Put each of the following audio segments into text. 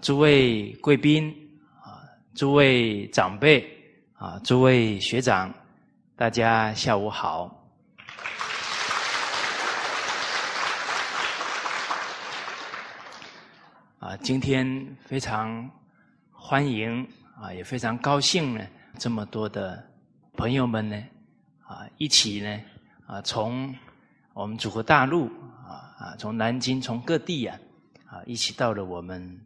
诸位贵宾啊，诸位长辈啊，诸位学长，大家下午好。啊，今天非常欢迎啊，也非常高兴呢，这么多的朋友们呢，啊，一起呢，啊，从我们祖国大陆啊啊，从南京，从各地呀，啊，一起到了我们。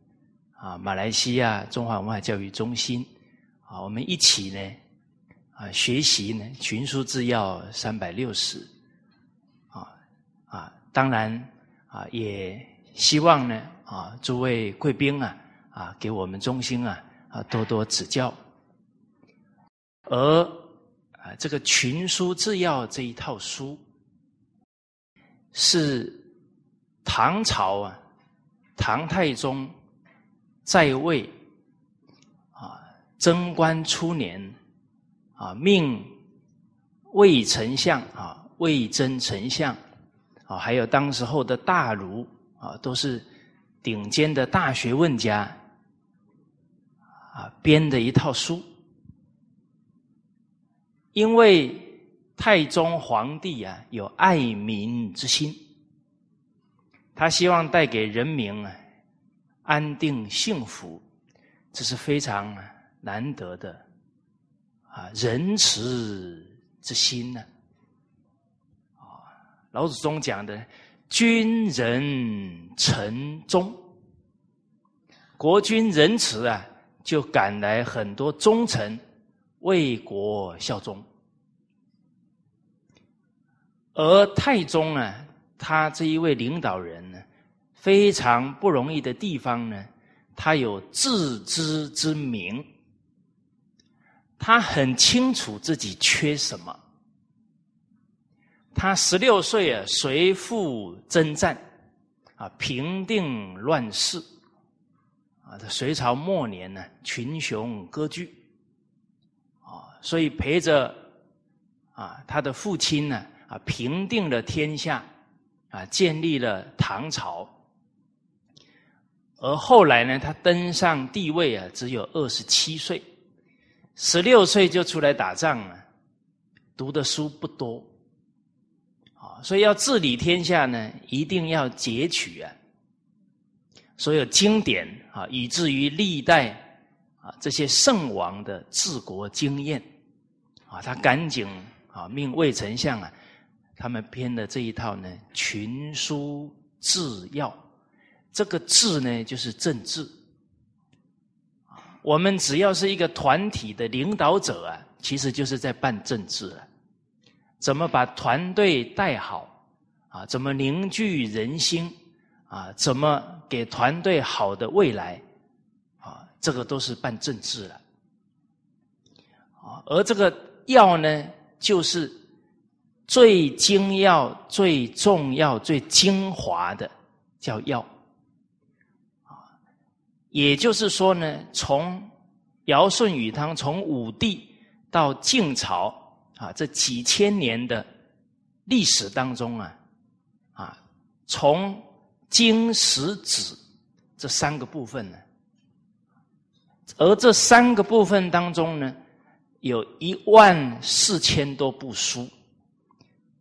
啊，马来西亚中华文化教育中心，啊，我们一起呢，啊，学习呢《群书治要》三百六十，啊啊，当然啊，也希望呢，啊，诸位贵宾啊，啊，给我们中心啊，啊，多多指教。而啊，这个《群书治要》这一套书，是唐朝啊，唐太宗。在位啊，贞观初年啊，命魏丞相啊，魏征丞相啊，还有当时候的大儒啊，都是顶尖的大学问家啊，编的一套书。因为太宗皇帝啊，有爱民之心，他希望带给人民啊。安定幸福，这是非常难得的啊！仁慈之心呢？啊，老祖宗讲的“君仁臣忠”，国君仁慈啊，就赶来很多忠臣为国效忠。而太宗啊，他这一位领导人呢？非常不容易的地方呢，他有自知之明，他很清楚自己缺什么。他十六岁啊，随父征战，啊，平定乱世，啊，隋朝末年呢，群雄割据，啊，所以陪着啊他的父亲呢，啊，平定了天下，啊，建立了唐朝。而后来呢，他登上帝位啊，只有二十七岁，十六岁就出来打仗了，读的书不多，啊，所以要治理天下呢，一定要截取啊，所有经典啊，以至于历代啊这些圣王的治国经验，啊，他赶紧啊命魏丞相啊，他们编的这一套呢《群书治要》。这个治呢，就是政治。我们只要是一个团体的领导者啊，其实就是在办政治啊。怎么把团队带好啊？怎么凝聚人心啊？怎么给团队好的未来啊？这个都是办政治了。啊，而这个要呢，就是最精要、最重要、最精华的，叫要。也就是说呢，从尧舜禹汤，从武帝到晋朝啊，这几千年的历史当中啊，啊，从经史子这三个部分呢，而这三个部分当中呢，有一万四千多部书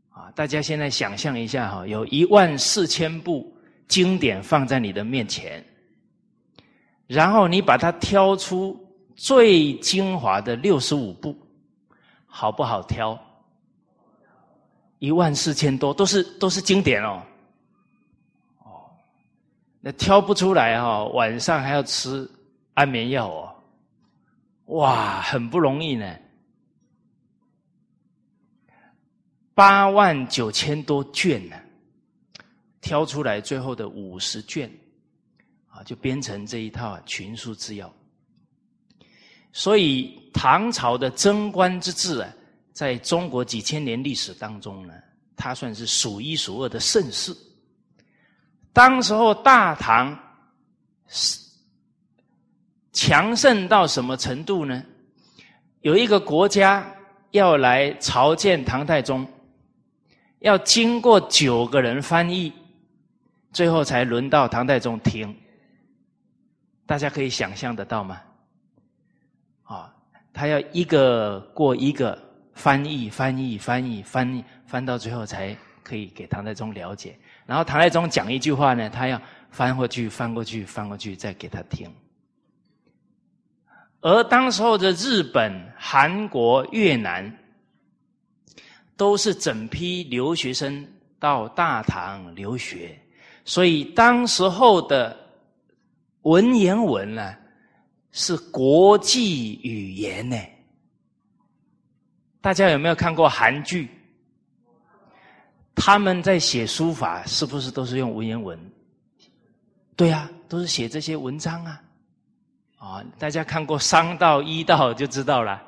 啊，大家现在想象一下哈，有一万四千部经典放在你的面前。然后你把它挑出最精华的六十五部，好不好挑？一万四千多，都是都是经典哦。哦，那挑不出来哈，晚上还要吃安眠药哦。哇，很不容易呢。八万九千多卷呢，挑出来最后的五十卷。就编成这一套群书治要。所以唐朝的贞观之治啊，在中国几千年历史当中呢，它算是数一数二的盛世。当时候大唐是强盛到什么程度呢？有一个国家要来朝见唐太宗，要经过九个人翻译，最后才轮到唐太宗听。大家可以想象得到吗？啊，他要一个过一个翻译，翻译，翻译，翻译，翻到最后才可以给唐太宗了解。然后唐太宗讲一句话呢，他要翻过去，翻过去，翻过去，再给他听。而当时候的日本、韩国、越南，都是整批留学生到大唐留学，所以当时候的文言文呢，是国际语言呢。大家有没有看过韩剧？他们在写书法，是不是都是用文言文？对呀，都是写这些文章啊。啊，大家看过商道、医道就知道了。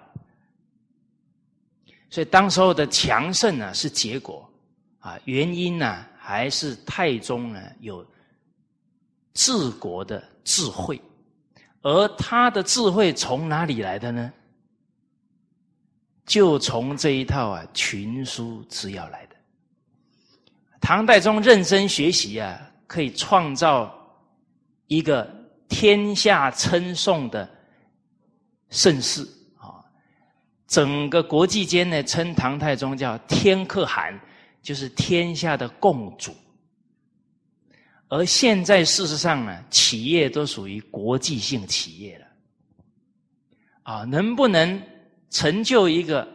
所以当时候的强盛呢是结果，啊，原因呢还是太宗呢有治国的智慧，而他的智慧从哪里来的呢？就从这一套啊群书治要来的。唐代宗认真学习啊，可以创造一个。天下称颂的盛世啊，整个国际间呢称唐太宗叫天可汗，就是天下的共主。而现在事实上呢，企业都属于国际性企业了，啊，能不能成就一个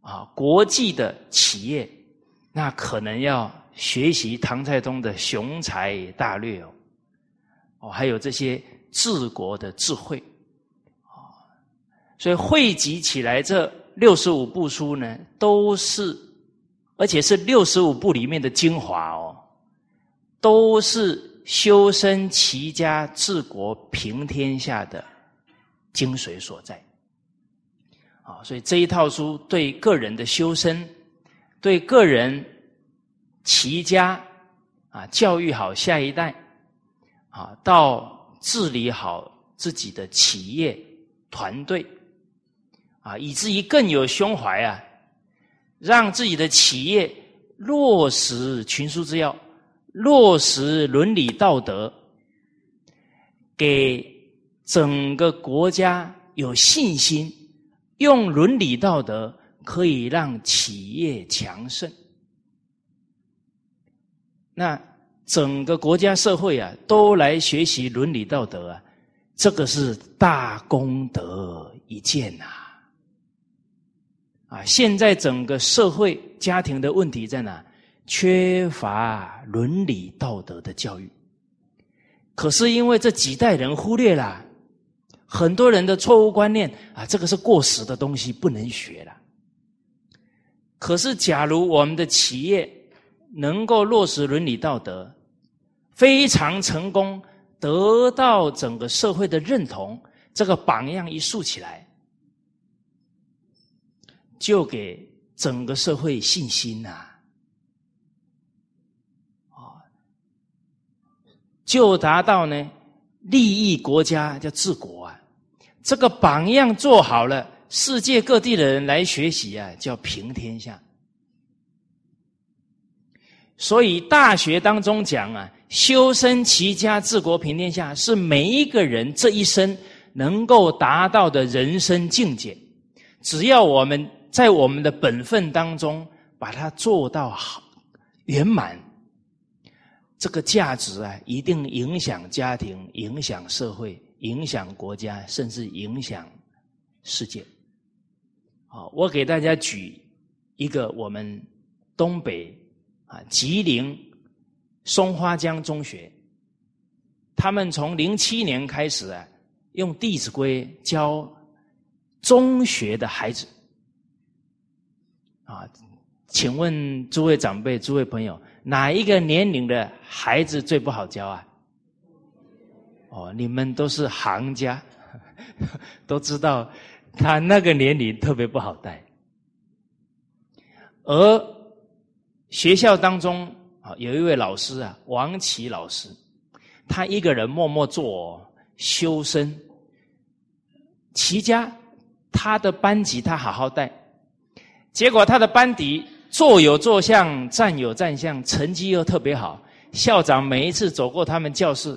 啊国际的企业，那可能要学习唐太宗的雄才大略哦。哦，还有这些治国的智慧，啊，所以汇集起来这六十五部书呢，都是，而且是六十五部里面的精华哦，都是修身齐家治国平天下的精髓所在，啊，所以这一套书对个人的修身，对个人齐家啊，教育好下一代。啊，到治理好自己的企业团队，啊，以至于更有胸怀啊，让自己的企业落实群书之要，落实伦理道德，给整个国家有信心，用伦理道德可以让企业强盛。那。整个国家社会啊，都来学习伦理道德啊，这个是大功德一件呐！啊，现在整个社会家庭的问题在哪？缺乏伦理道德的教育。可是因为这几代人忽略了很多人的错误观念啊，这个是过时的东西，不能学了。可是假如我们的企业，能够落实伦理道德，非常成功，得到整个社会的认同，这个榜样一竖起来，就给整个社会信心呐，就达到呢利益国家叫治国啊，这个榜样做好了，世界各地的人来学习啊，叫平天下。所以大学当中讲啊，修身齐家治国平天下，是每一个人这一生能够达到的人生境界。只要我们在我们的本分当中把它做到好圆满，这个价值啊，一定影响家庭、影响社会、影响国家，甚至影响世界。好，我给大家举一个我们东北。啊，吉林松花江中学，他们从零七年开始啊，用《弟子规》教中学的孩子。啊，请问诸位长辈、诸位朋友，哪一个年龄的孩子最不好教啊？哦，你们都是行家，都知道他那个年龄特别不好带，而。学校当中啊，有一位老师啊，王琦老师，他一个人默默做修身、齐家，他的班级他好好带，结果他的班底坐有坐相，站有站相，成绩又特别好。校长每一次走过他们教室，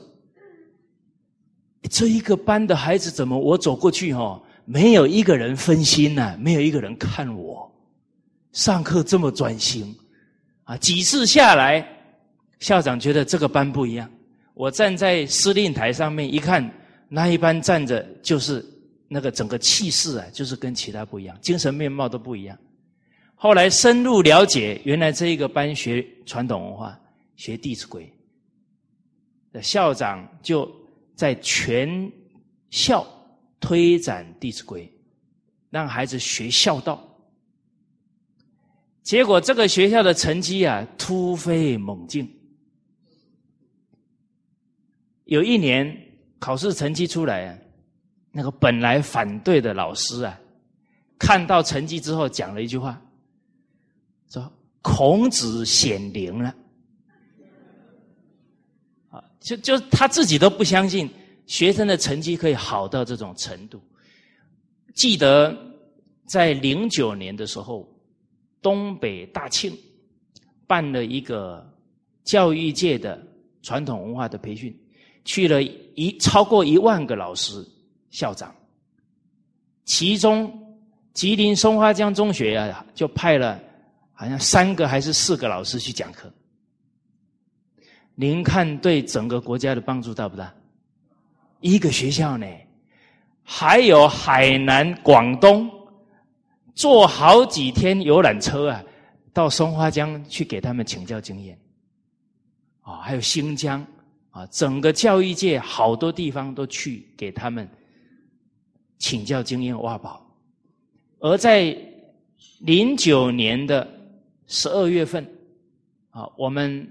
这一个班的孩子怎么我走过去哈，没有一个人分心呐，没有一个人看我，上课这么专心啊！几次下来，校长觉得这个班不一样。我站在司令台上面一看，那一班站着就是那个整个气势啊，就是跟其他不一样，精神面貌都不一样。后来深入了解，原来这一个班学传统文化，学《弟子规》的校长就。在全校推展《弟子规》，让孩子学孝道。结果这个学校的成绩啊突飞猛进。有一年考试成绩出来啊，那个本来反对的老师啊，看到成绩之后讲了一句话，说：“孔子显灵了。”啊就就他自己都不相信学生的成绩可以好到这种程度。记得在零九年的时候，东北大庆办了一个教育界的传统文化的培训，去了一超过一万个老师、校长，其中吉林松花江中学啊，就派了好像三个还是四个老师去讲课。您看，对整个国家的帮助大不大？一个学校呢，还有海南、广东，坐好几天游览车啊，到松花江去给他们请教经验。啊，还有新疆啊，整个教育界好多地方都去给他们请教经验挖宝。而在零九年的十二月份，啊，我们。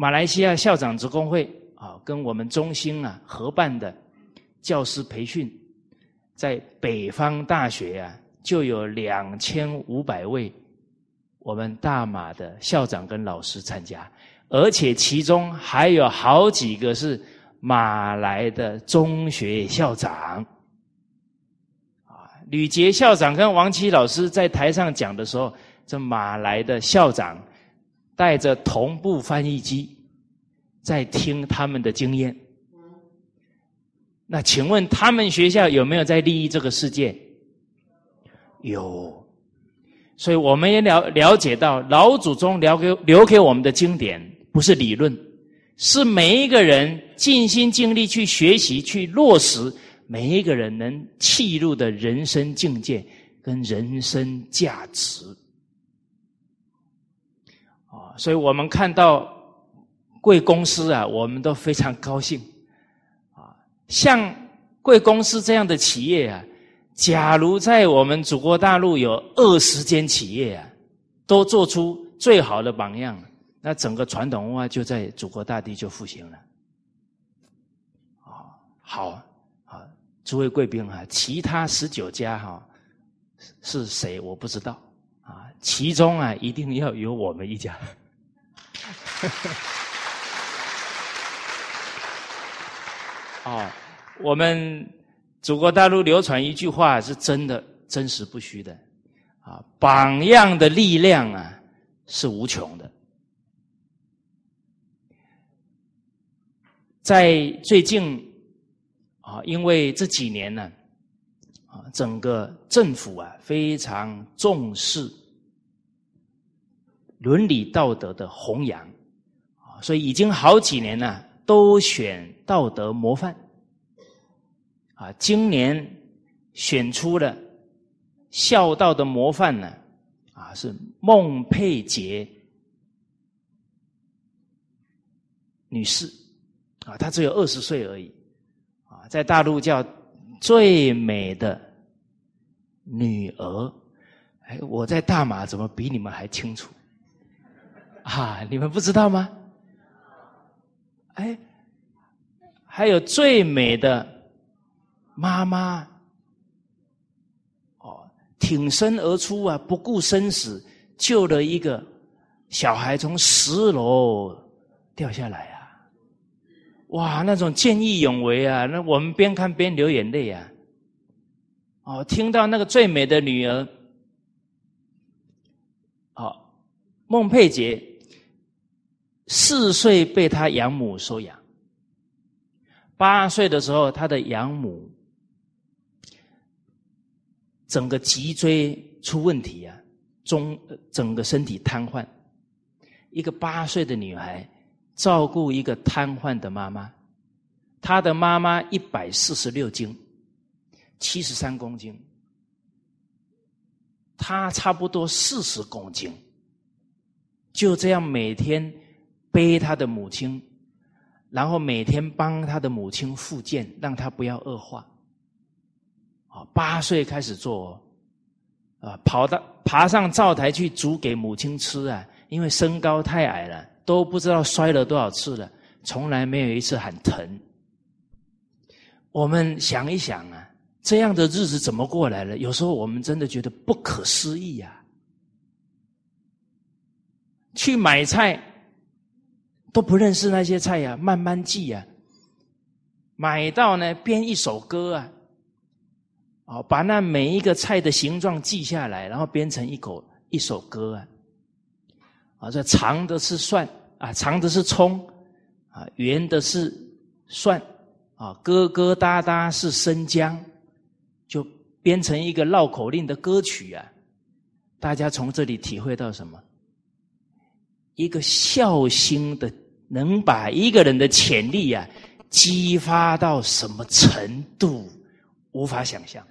马来西亚校长职工会啊，跟我们中心啊合办的教师培训，在北方大学啊，就有两千五百位我们大马的校长跟老师参加，而且其中还有好几个是马来的中学校长。啊，吕杰校长跟王琦老师在台上讲的时候，这马来的校长。带着同步翻译机，在听他们的经验。那请问他们学校有没有在利益这个世界？有，所以我们也了了解到老祖宗留给留给我们的经典，不是理论，是每一个人尽心尽力去学习、去落实，每一个人能契入的人生境界跟人生价值。所以我们看到贵公司啊，我们都非常高兴啊。像贵公司这样的企业啊，假如在我们祖国大陆有二十间企业啊，都做出最好的榜样，那整个传统文化就在祖国大地就复兴了。啊，好啊，诸位贵宾啊，其他十九家哈是谁我不知道啊，其中啊一定要有我们一家。哦，我们祖国大陆流传一句话是真的，真实不虚的啊！榜样的力量啊，是无穷的。在最近啊，因为这几年呢，啊，整个政府啊非常重视伦理道德的弘扬。所以已经好几年了，都选道德模范。啊，今年选出了孝道的模范呢，啊，是孟佩杰女士，啊，她只有二十岁而已，啊，在大陆叫最美的女儿。哎，我在大马怎么比你们还清楚？啊，你们不知道吗？哎，还有最美的妈妈，哦，挺身而出啊，不顾生死，救了一个小孩从十楼掉下来啊！哇，那种见义勇为啊，那我们边看边流眼泪啊！哦，听到那个最美的女儿，哦，孟佩杰。四岁被他养母收养，八岁的时候，他的养母整个脊椎出问题啊，中整个身体瘫痪。一个八岁的女孩照顾一个瘫痪的妈妈，她的妈妈一百四十六斤，七十三公斤，她差不多四十公斤，就这样每天背他的母亲，然后每天帮他的母亲复健，让她不要恶化。啊，八岁开始做，啊，跑到爬上灶台去煮给母亲吃啊。因为身高太矮了，都不知道摔了多少次了，从来没有一次喊疼。我们想一想啊，这样的日子怎么过来了？有时候我们真的觉得不可思议呀。去买菜都不认识那些菜呀，慢慢记啊。买到呢，编一首歌啊，哦，把那每一个菜的形状记下来，然后编成一口一首歌啊。啊，这长的是蒜啊，长的是葱啊，圆的是蒜啊，疙疙瘩瘩是生姜，就编成一个绕口令的歌曲啊。大家从这里体会到什么？一个孝心的，能把一个人的潜力啊激发到什么程度，无法想象。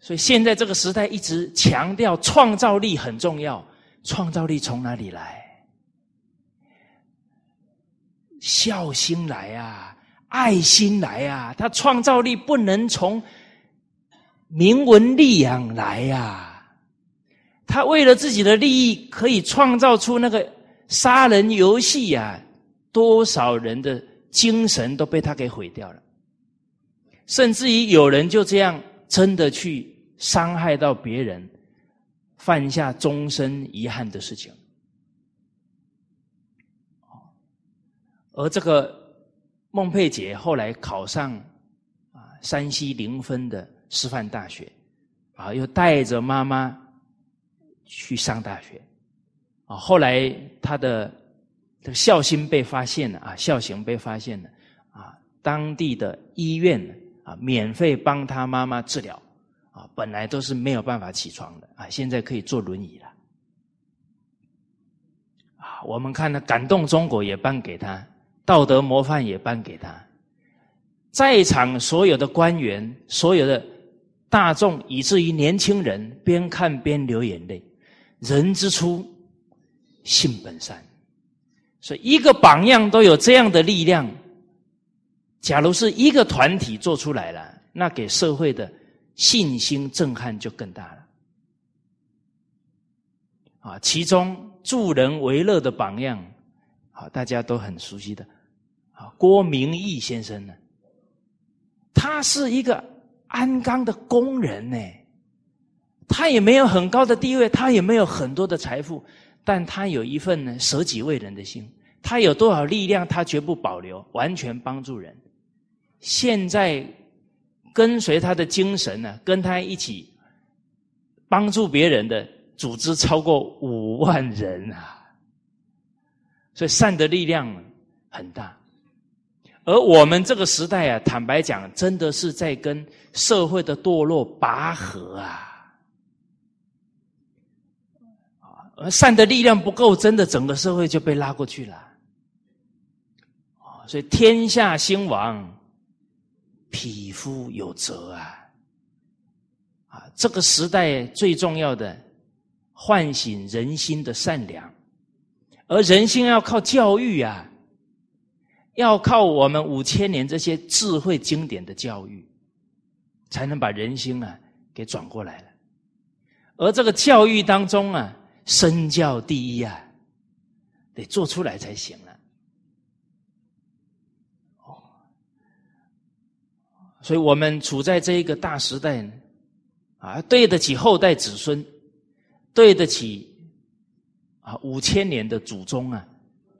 所以现在这个时代一直强调创造力很重要。创造力从哪里来？孝心来啊，爱心来啊！他创造力不能从名闻利养来呀。他为了自己的利益，可以创造出那个杀人游戏呀！多少人的精神都被他给毁掉了，甚至于有人就这样真的去伤害到别人。犯下终身遗憾的事情，而这个孟佩杰后来考上啊山西临汾的师范大学，啊又带着妈妈去上大学，啊后来他的这个孝心被发现了啊孝行被发现了啊当地的医院啊免费帮他妈妈治疗。啊，本来都是没有办法起床的啊，现在可以坐轮椅了。啊，我们看了感动中国也颁给他，道德模范也颁给他，在场所有的官员、所有的大众，以至于年轻人，边看边流眼泪。人之初，性本善，所以一个榜样都有这样的力量。假如是一个团体做出来了，那给社会的。信心震撼就更大了，啊！其中助人为乐的榜样，啊，大家都很熟悉的，啊，郭明义先生呢，他是一个鞍钢的工人呢，他也没有很高的地位，他也没有很多的财富，但他有一份呢舍己为人的心，他有多少力量，他绝不保留，完全帮助人。现在。跟随他的精神呢，跟他一起帮助别人的组织超过五万人啊，所以善的力量很大。而我们这个时代啊，坦白讲，真的是在跟社会的堕落拔河啊！而而善的力量不够，真的整个社会就被拉过去了。所以天下兴亡。匹夫有责啊！啊，这个时代最重要的唤醒人心的善良，而人心要靠教育啊，要靠我们五千年这些智慧经典的教育，才能把人心啊给转过来了。而这个教育当中啊，身教第一啊，得做出来才行了。所以我们处在这一个大时代，啊，对得起后代子孙，对得起啊五千年的祖宗啊，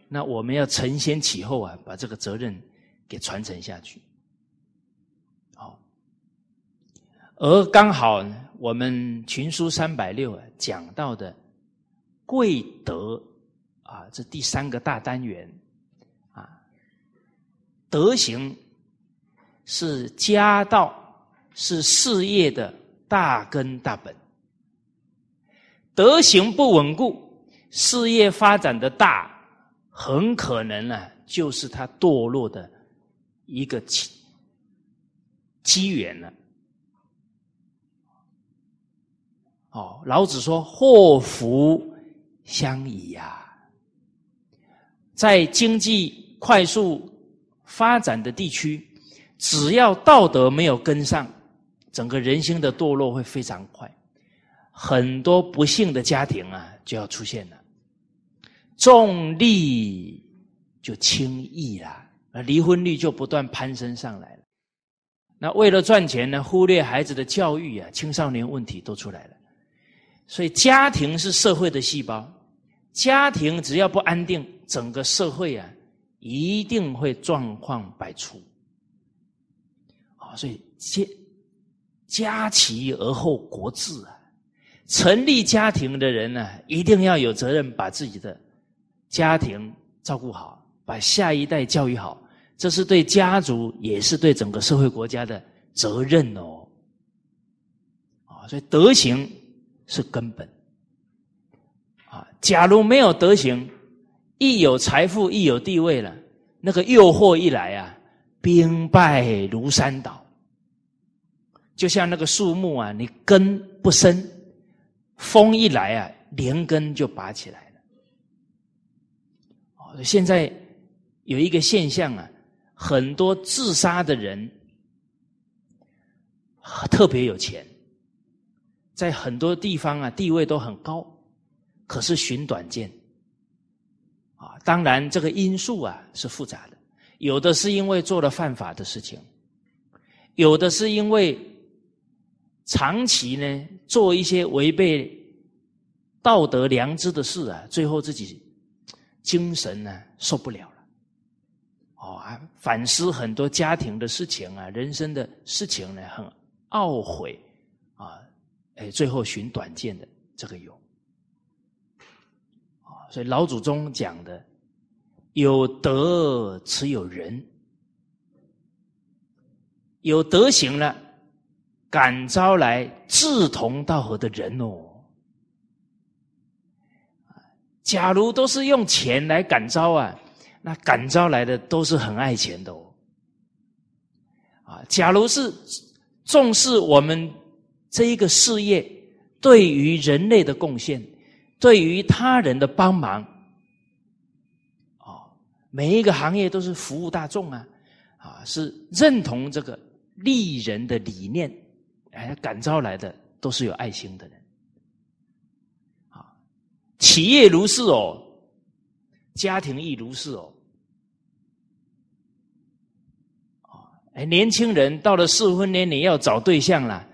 那我们要承先启后啊，把这个责任给传承下去。好，而刚好我们群书三百六啊讲到的贵德啊，这第三个大单元啊，德行是家道，是事业的大根大本。德行不稳固，事业发展的大，很可能呢，就是他堕落的一个机机缘了。哦，老子说：“祸福相倚呀。”在经济快速发展的地区，只要道德没有跟上，整个人心的堕落会非常快，很多不幸的家庭啊就要出现了，重利就轻易了，而离婚率就不断攀升上来了。那为了赚钱呢，忽略孩子的教育啊，青少年问题都出来了。所以，家庭是社会的细胞，家庭只要不安定，整个社会啊一定会状况百出。啊，所以家家齐而后国治啊，成立家庭的人呢，一定要有责任把自己的家庭照顾好，把下一代教育好，这是对家族，也是对整个社会国家的责任哦。啊，所以德行。是根本！假如没有德行，一有财富，一有地位了，那个诱惑一来啊，兵败如山倒。就像那个树木啊，你根不深，风一来啊，连根就拔起来了。现在有一个现象啊，很多自杀的人特别有钱。在很多地方啊，地位都很高，可是寻短见啊。当然，这个因素啊是复杂的，有的是因为做了犯法的事情，有的是因为长期呢做一些违背道德良知的事啊，最后自己精神呢受不了了，哦啊，反思很多家庭的事情啊，人生的事情呢，很懊悔啊。哎，最后寻短见的这个有，所以老祖宗讲的有德持有仁，有德行了，感召来志同道合的人哦。假如都是用钱来感召啊，那感召来的都是很爱钱的哦。啊，假如是重视我们。这一个事业对于人类的贡献，对于他人的帮忙，哦，每一个行业都是服务大众啊，啊，是认同这个利人的理念，哎，感召来的都是有爱心的人，啊，企业如是哦，家庭亦如是哦，啊，哎，年轻人到了适婚年龄要找对象了。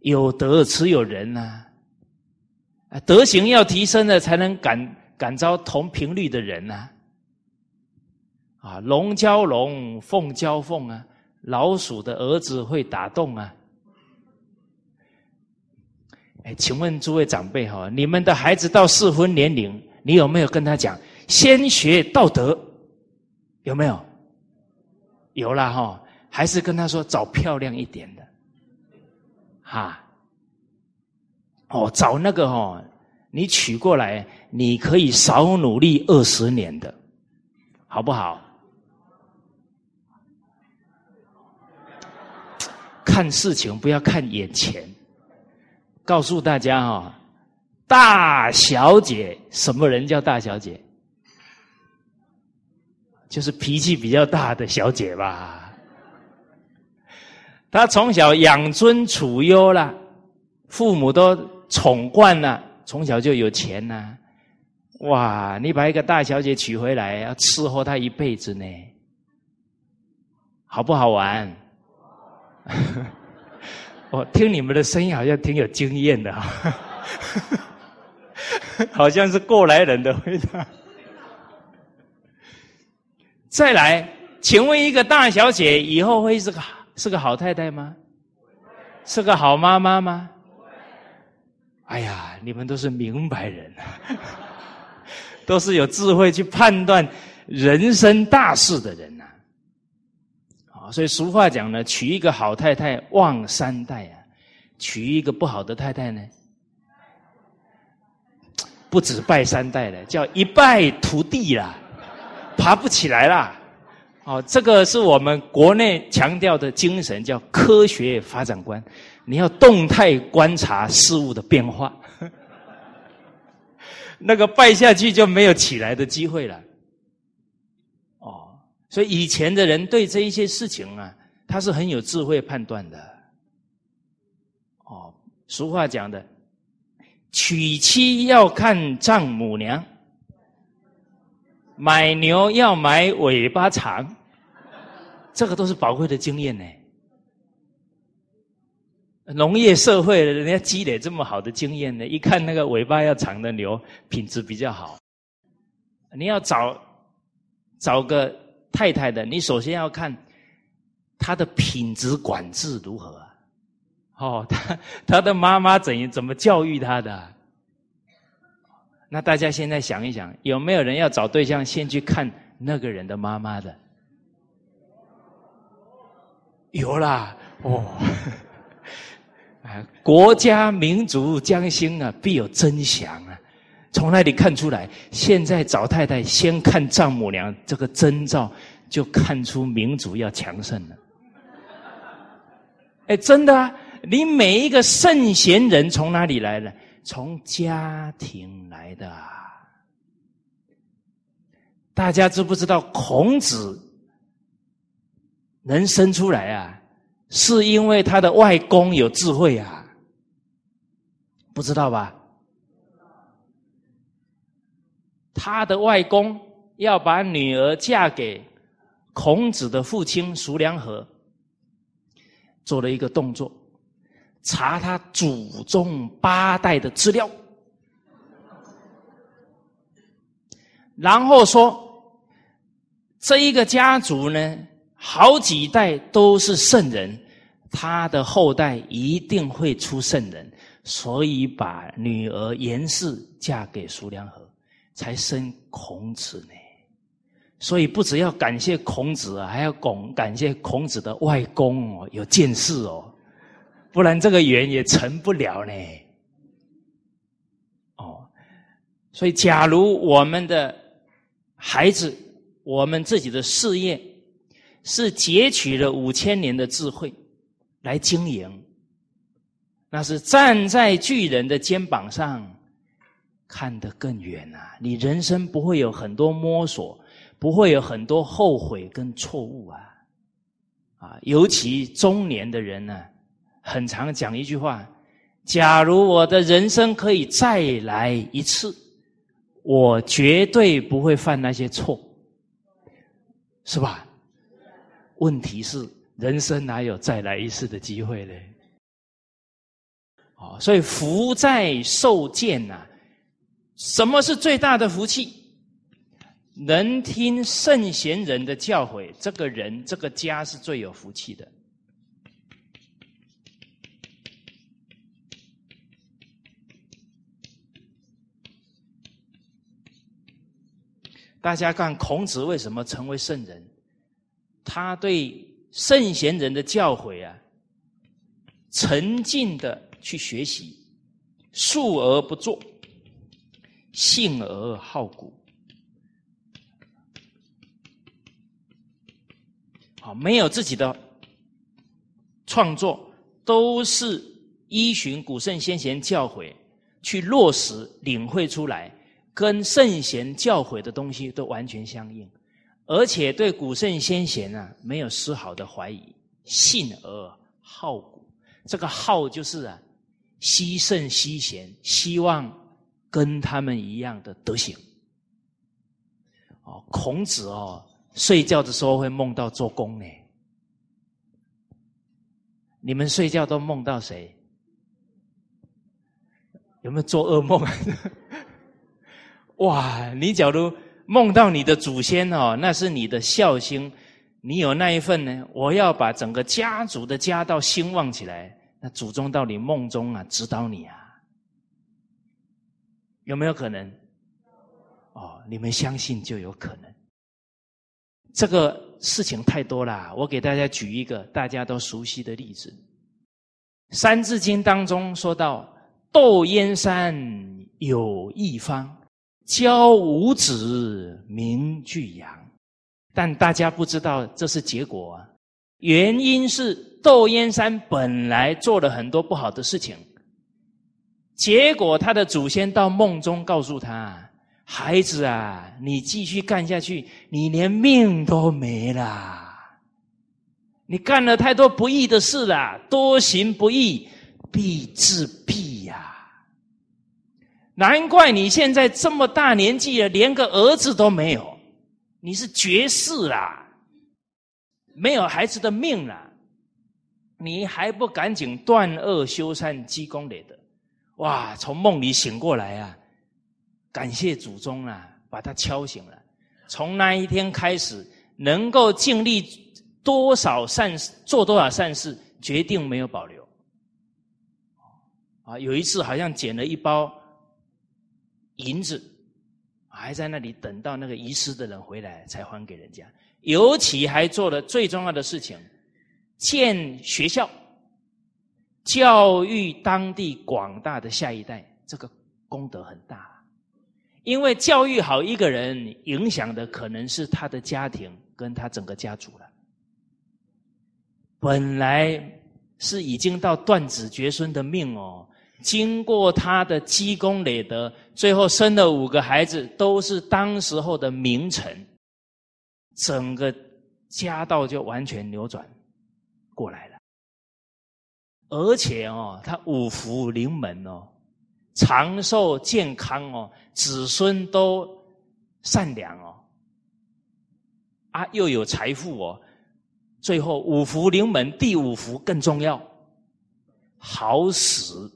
有德持有人呐，德行要提升了，才能感感召同频率的人呐，啊，龙交龙，凤交凤啊，老鼠的儿子会打洞啊，哎，请问诸位长辈哈，你们的孩子到适婚年龄，你有没有跟他讲先学道德？有没有？有了哈，还是跟他说找漂亮一点的。哈，哦，找那个哦，你娶过来，你可以少努力二十年的，好不好？看事情不要看眼前。告诉大家哈，大小姐什么人叫大小姐？就是脾气比较大的小姐吧。她从小养尊处优了，父母都宠惯了，从小就有钱呐。哇，你把一个大小姐娶回来，要伺候她一辈子呢，好不好玩？我听你们的声音好像挺有经验的哈，好像是过来人的回答。再来，请问一个大小姐以后会是个？是个好太太吗？是个好妈妈吗？哎呀，你们都是明白人，都是有智慧去判断人生大事的人呐。啊，所以俗话讲呢，娶一个好太太旺三代啊，娶一个不好的太太呢，不止拜三代了，叫一败涂地啦，爬不起来啦。哦，这个是我们国内强调的精神，叫科学发展观。你要动态观察事物的变化，那个败下去就没有起来的机会了。哦，所以以前的人对这一些事情啊，他是很有智慧判断的。哦，俗话讲的，娶妻要看丈母娘。买牛要买尾巴长，这个都是宝贵的经验呢。农业社会人家积累这么好的经验呢，一看那个尾巴要长的牛，品质比较好。你要找找个太太的，你首先要看她的品质管制如何啊。哦，他他的妈妈怎怎么教育他的？那大家现在想一想，有没有人要找对象先去看那个人的妈妈的？有啦，哦，啊，国家民族将兴啊，必有真祥啊！从那里看出来，现在找太太先看丈母娘这个征兆，就看出民族要强盛了。哎，真的啊！你每一个圣贤人从哪里来的？从家庭来的，大家知不知道孔子能生出来啊？是因为他的外公有智慧啊？不知道吧？他的外公要把女儿嫁给孔子的父亲叔梁纥，做了一个动作。查他祖宗八代的资料，然后说这一个家族呢，好几代都是圣人，他的后代一定会出圣人，所以把女儿严氏嫁给苏良和，才生孔子呢。所以不只要感谢孔子啊，还要拱感谢孔子的外公哦，有见识哦。不然这个缘也成不了呢。哦，所以假如我们的孩子，我们自己的事业是截取了五千年的智慧来经营，那是站在巨人的肩膀上看得更远啊！你人生不会有很多摸索，不会有很多后悔跟错误啊！啊，尤其中年的人呢。很常讲一句话：假如我的人生可以再来一次，我绝对不会犯那些错，是吧？问题是，人生哪有再来一次的机会呢？哦，所以福在受见呐。什么是最大的福气？能听圣贤人的教诲，这个人这个家是最有福气的。大家看孔子为什么成为圣人？他对圣贤人的教诲啊，沉静的去学习，述而不作，信而好古。好，没有自己的创作，都是依循古圣先贤教诲去落实、领会出来。跟圣贤教诲的东西都完全相应，而且对古圣先贤啊没有丝毫的怀疑，信而好古。这个好就是啊，惜圣惜贤，希望跟他们一样的德行。哦，孔子哦，睡觉的时候会梦到做工呢。你们睡觉都梦到谁？有没有做噩梦？哇！你假如梦到你的祖先哦，那是你的孝心，你有那一份呢。我要把整个家族的家道兴旺起来，那祖宗到你梦中啊，指导你啊，有没有可能？哦，你们相信就有可能。这个事情太多了，我给大家举一个大家都熟悉的例子，《三字经》当中说到：“窦燕山有一方，教五子名俱扬。”但大家不知道这是结果啊，原因是窦燕山本来做了很多不好的事情，结果他的祖先到梦中告诉他。孩子啊，你继续干下去，你连命都没了。你干了太多不义的事了，多行不义必自毙！难怪你现在这么大年纪了，连个儿子都没有，你是绝世啦，没有孩子的命了，你还不赶紧断恶修善、积功累德？哇，从梦里醒过来啊！感谢祖宗啊，把他敲醒了。从那一天开始，能够尽力多少善事，做多少善事，决定没有保留。啊，有一次好像捡了一包银子，还在那里等到那个遗失的人回来才还给人家。尤其还做了最重要的事情，建学校，教育当地广大的下一代，这个功德很大。因为教育好一个人，影响的可能是他的家庭跟他整个家族了。本来是已经到断子绝孙的命哦，经过他的积功累德，最后生了五个孩子，都是当时候的名臣，整个家道就完全扭转过来了。而且哦，他五福临门哦。长寿健康哦，子孙都善良哦，啊，又有财富哦，最后五福临门，第五福更重要，好死，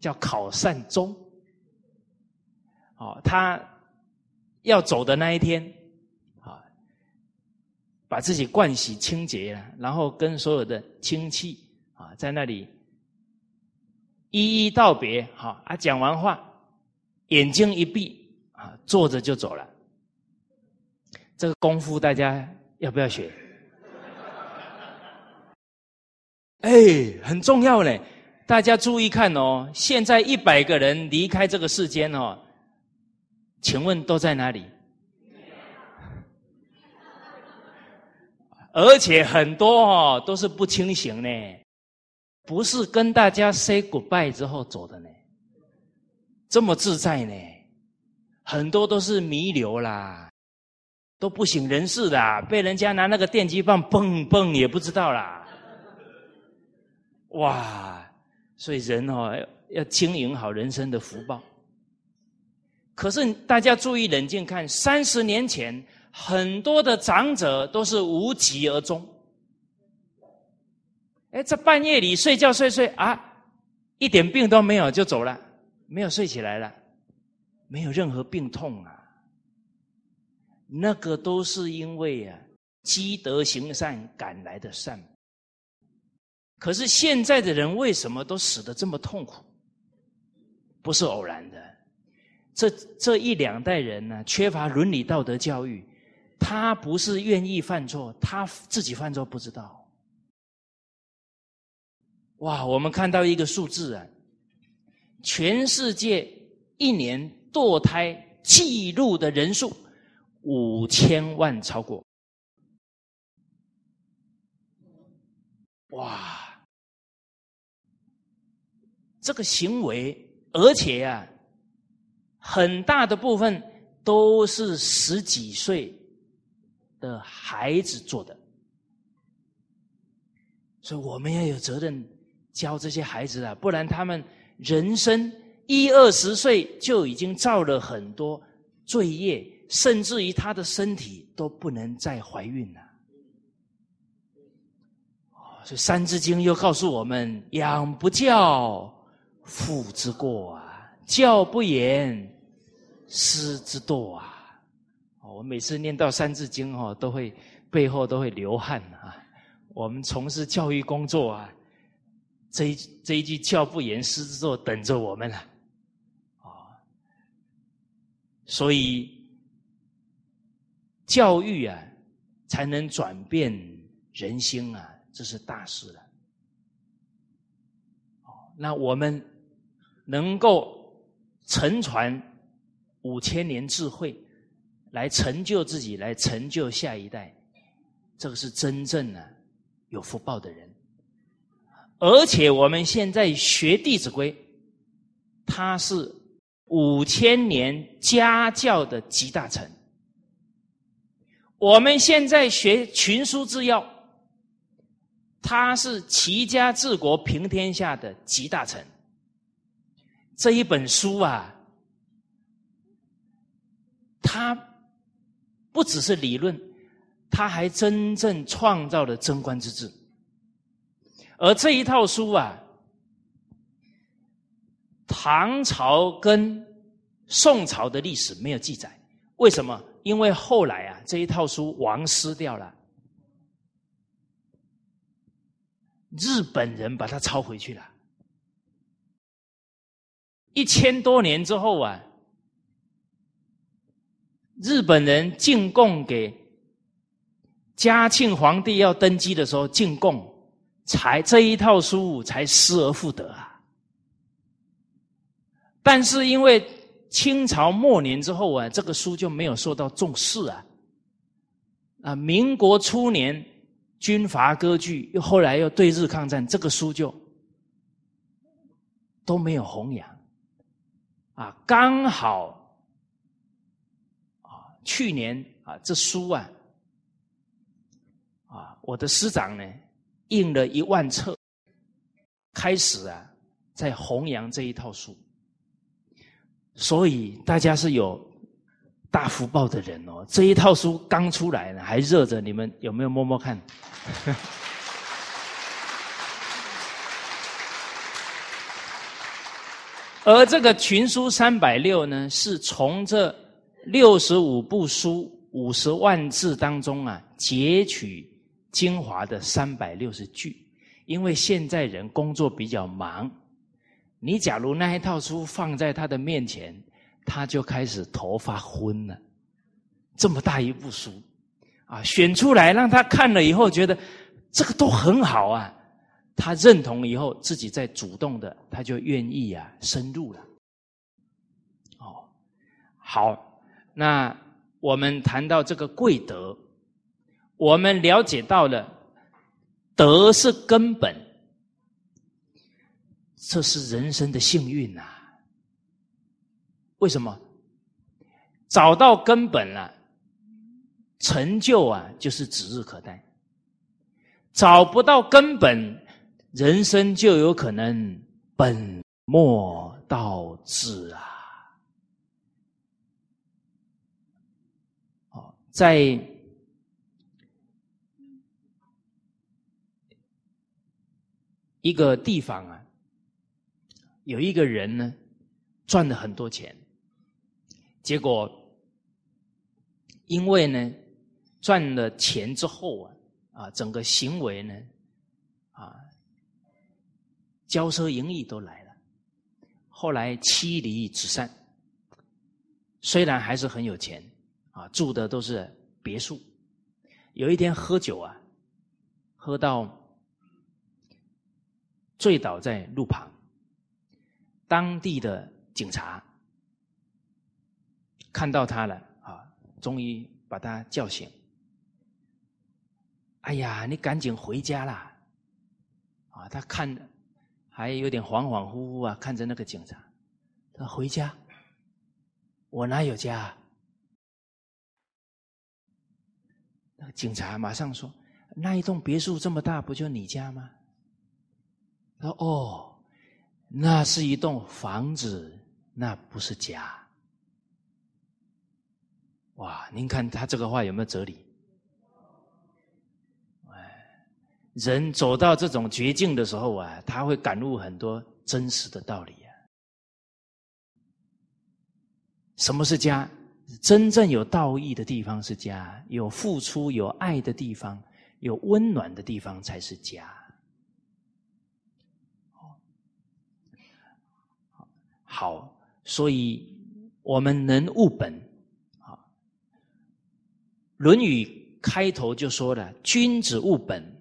叫考善终。哦，他要走的那一天，啊，把自己盥洗清洁了，然后跟所有的亲戚啊，在那里。一一道别，好啊！讲完话，眼睛一闭，啊，坐着就走了。这个功夫大家要不要学？哎，很重要嘞！大家注意看哦，现在一百个人离开这个世间哦，请问都在哪里？而且很多哦，都是不清醒呢。不是跟大家 say goodbye 之后走的呢，这么自在呢？很多都是弥留啦，都不省人事啦，被人家拿那个电击棒蹦蹦也不知道啦。哇！所以人哦，要经营好人生的福报。可是大家注意冷静看，三十年前很多的长者都是无疾而终。哎，这半夜里睡觉睡睡啊，一点病都没有就走了，没有睡起来了，没有任何病痛啊。那个都是因为啊积德行善赶来的善。可是现在的人为什么都死的这么痛苦？不是偶然的，这这一两代人呢，缺乏伦理道德教育，他不是愿意犯错，他自己犯错不知道。哇，我们看到一个数字啊，全世界一年堕胎记录的人数五千万超过。哇，这个行为，而且啊，很大的部分都是十几岁的孩子做的，所以我们要有责任。教这些孩子啊，不然他们人生一二十岁就已经造了很多罪业，甚至于他的身体都不能再怀孕了。所以《三字经》又告诉我们：“养不教，父之过啊；教不严，师之惰啊。”我每次念到《三字经》哦，都会背后都会流汗啊。我们从事教育工作啊。这一这一句教不严，师之惰等着我们了，啊！所以教育啊，才能转变人心啊，这是大事了。那我们能够承传五千年智慧，来成就自己，来成就下一代，这个是真正的有福报的人。而且我们现在学《弟子规》，它是五千年家教的集大成。我们现在学《群书治要》。他是齐家治国平天下的集大成。这一本书啊，他不只是理论，他还真正创造了贞观之治。而这一套书啊，唐朝跟宋朝的历史没有记载，为什么？因为后来啊，这一套书亡失掉了。日本人把它抄回去了，一千多年之后啊，日本人进贡给嘉庆皇帝要登基的时候进贡，才这一套书才失而复得啊。但是因为清朝末年之后啊，这个书就没有受到重视啊，啊，民国初年。军阀割据，又后来又对日抗战，这个书就都没有弘扬啊。刚好啊，去年啊，这书啊啊，我的师长呢印了一万册，开始啊在弘扬这一套书，所以大家是有。大福报的人哦，这一套书刚出来呢，还热着，你们有没有摸摸看？而这个群书三百六呢，是从这六十五部书五十万字当中啊，截取精华的三百六十句。因为现在人工作比较忙，你假如那一套书放在他的面前。他就开始头发昏了，这么大一部书，啊，选出来让他看了以后，觉得这个都很好啊，他认同以后，自己再主动的，他就愿意啊，深入了。哦，好，那我们谈到这个贵德，我们了解到了德是根本，这是人生的幸运呐。为什么找到根本了，成就啊就是指日可待；找不到根本，人生就有可能本末倒置啊！哦，在一个地方啊，有一个人呢，赚了很多钱。结果，因为呢，赚了钱之后啊，啊，整个行为呢，啊，骄奢淫逸都来了。后来妻离子散，虽然还是很有钱，啊，住的都是别墅。有一天喝酒啊，喝到醉倒在路旁，当地的警察。看到他了啊！终于把他叫醒。哎呀，你赶紧回家啦！啊，他看还有点恍恍惚惚啊，看着那个警察。他回家，我哪有家？那个警察马上说：“那一栋别墅这么大，不就你家吗？”他说：“哦，那是一栋房子，那不是家。”哇，您看他这个话有没有哲理？哎，人走到这种绝境的时候啊，他会感悟很多真实的道理啊。什么是家？真正有道义的地方是家，有付出、有爱的地方、有温暖的地方才是家。好，所以我们能悟本。《论语》开头就说了：“君子务本，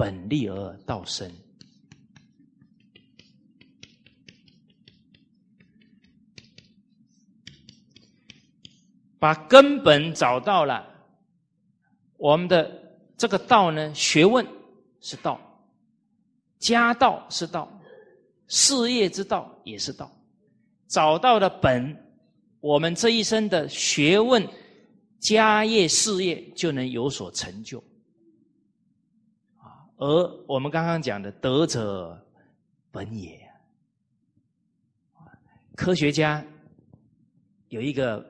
本立而道生。”把根本找到了，我们的这个道呢，学问是道，家道是道，事业之道也是道。找到了本，我们这一生的学问、家业、事业就能有所成就。而我们刚刚讲的德者本也，科学家有一个。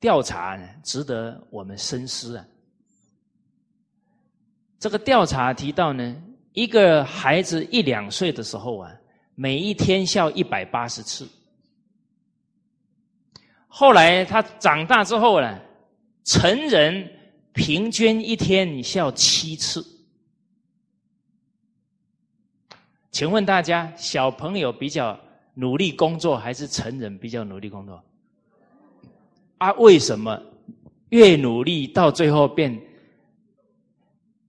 调查呢，值得我们深思啊。这个调查提到呢，一个孩子一两岁的时候啊，每一天笑一百八十次。后来他长大之后呢，成人平均一天笑七次。请问大家，小朋友比较努力工作，还是成人比较努力工作？啊，为什么越努力到最后变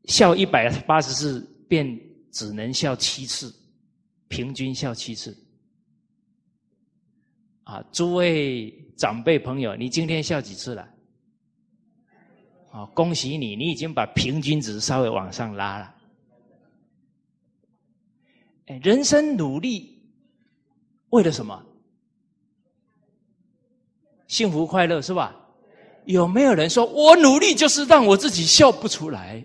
笑一百八十次，变只能笑七次，平均笑七次？啊，诸位长辈朋友，你今天笑几次了？啊，恭喜你，你已经把平均值稍微往上拉了。哎，人生努力为了什么？幸福快乐是吧？有没有人说我努力就是让我自己笑不出来？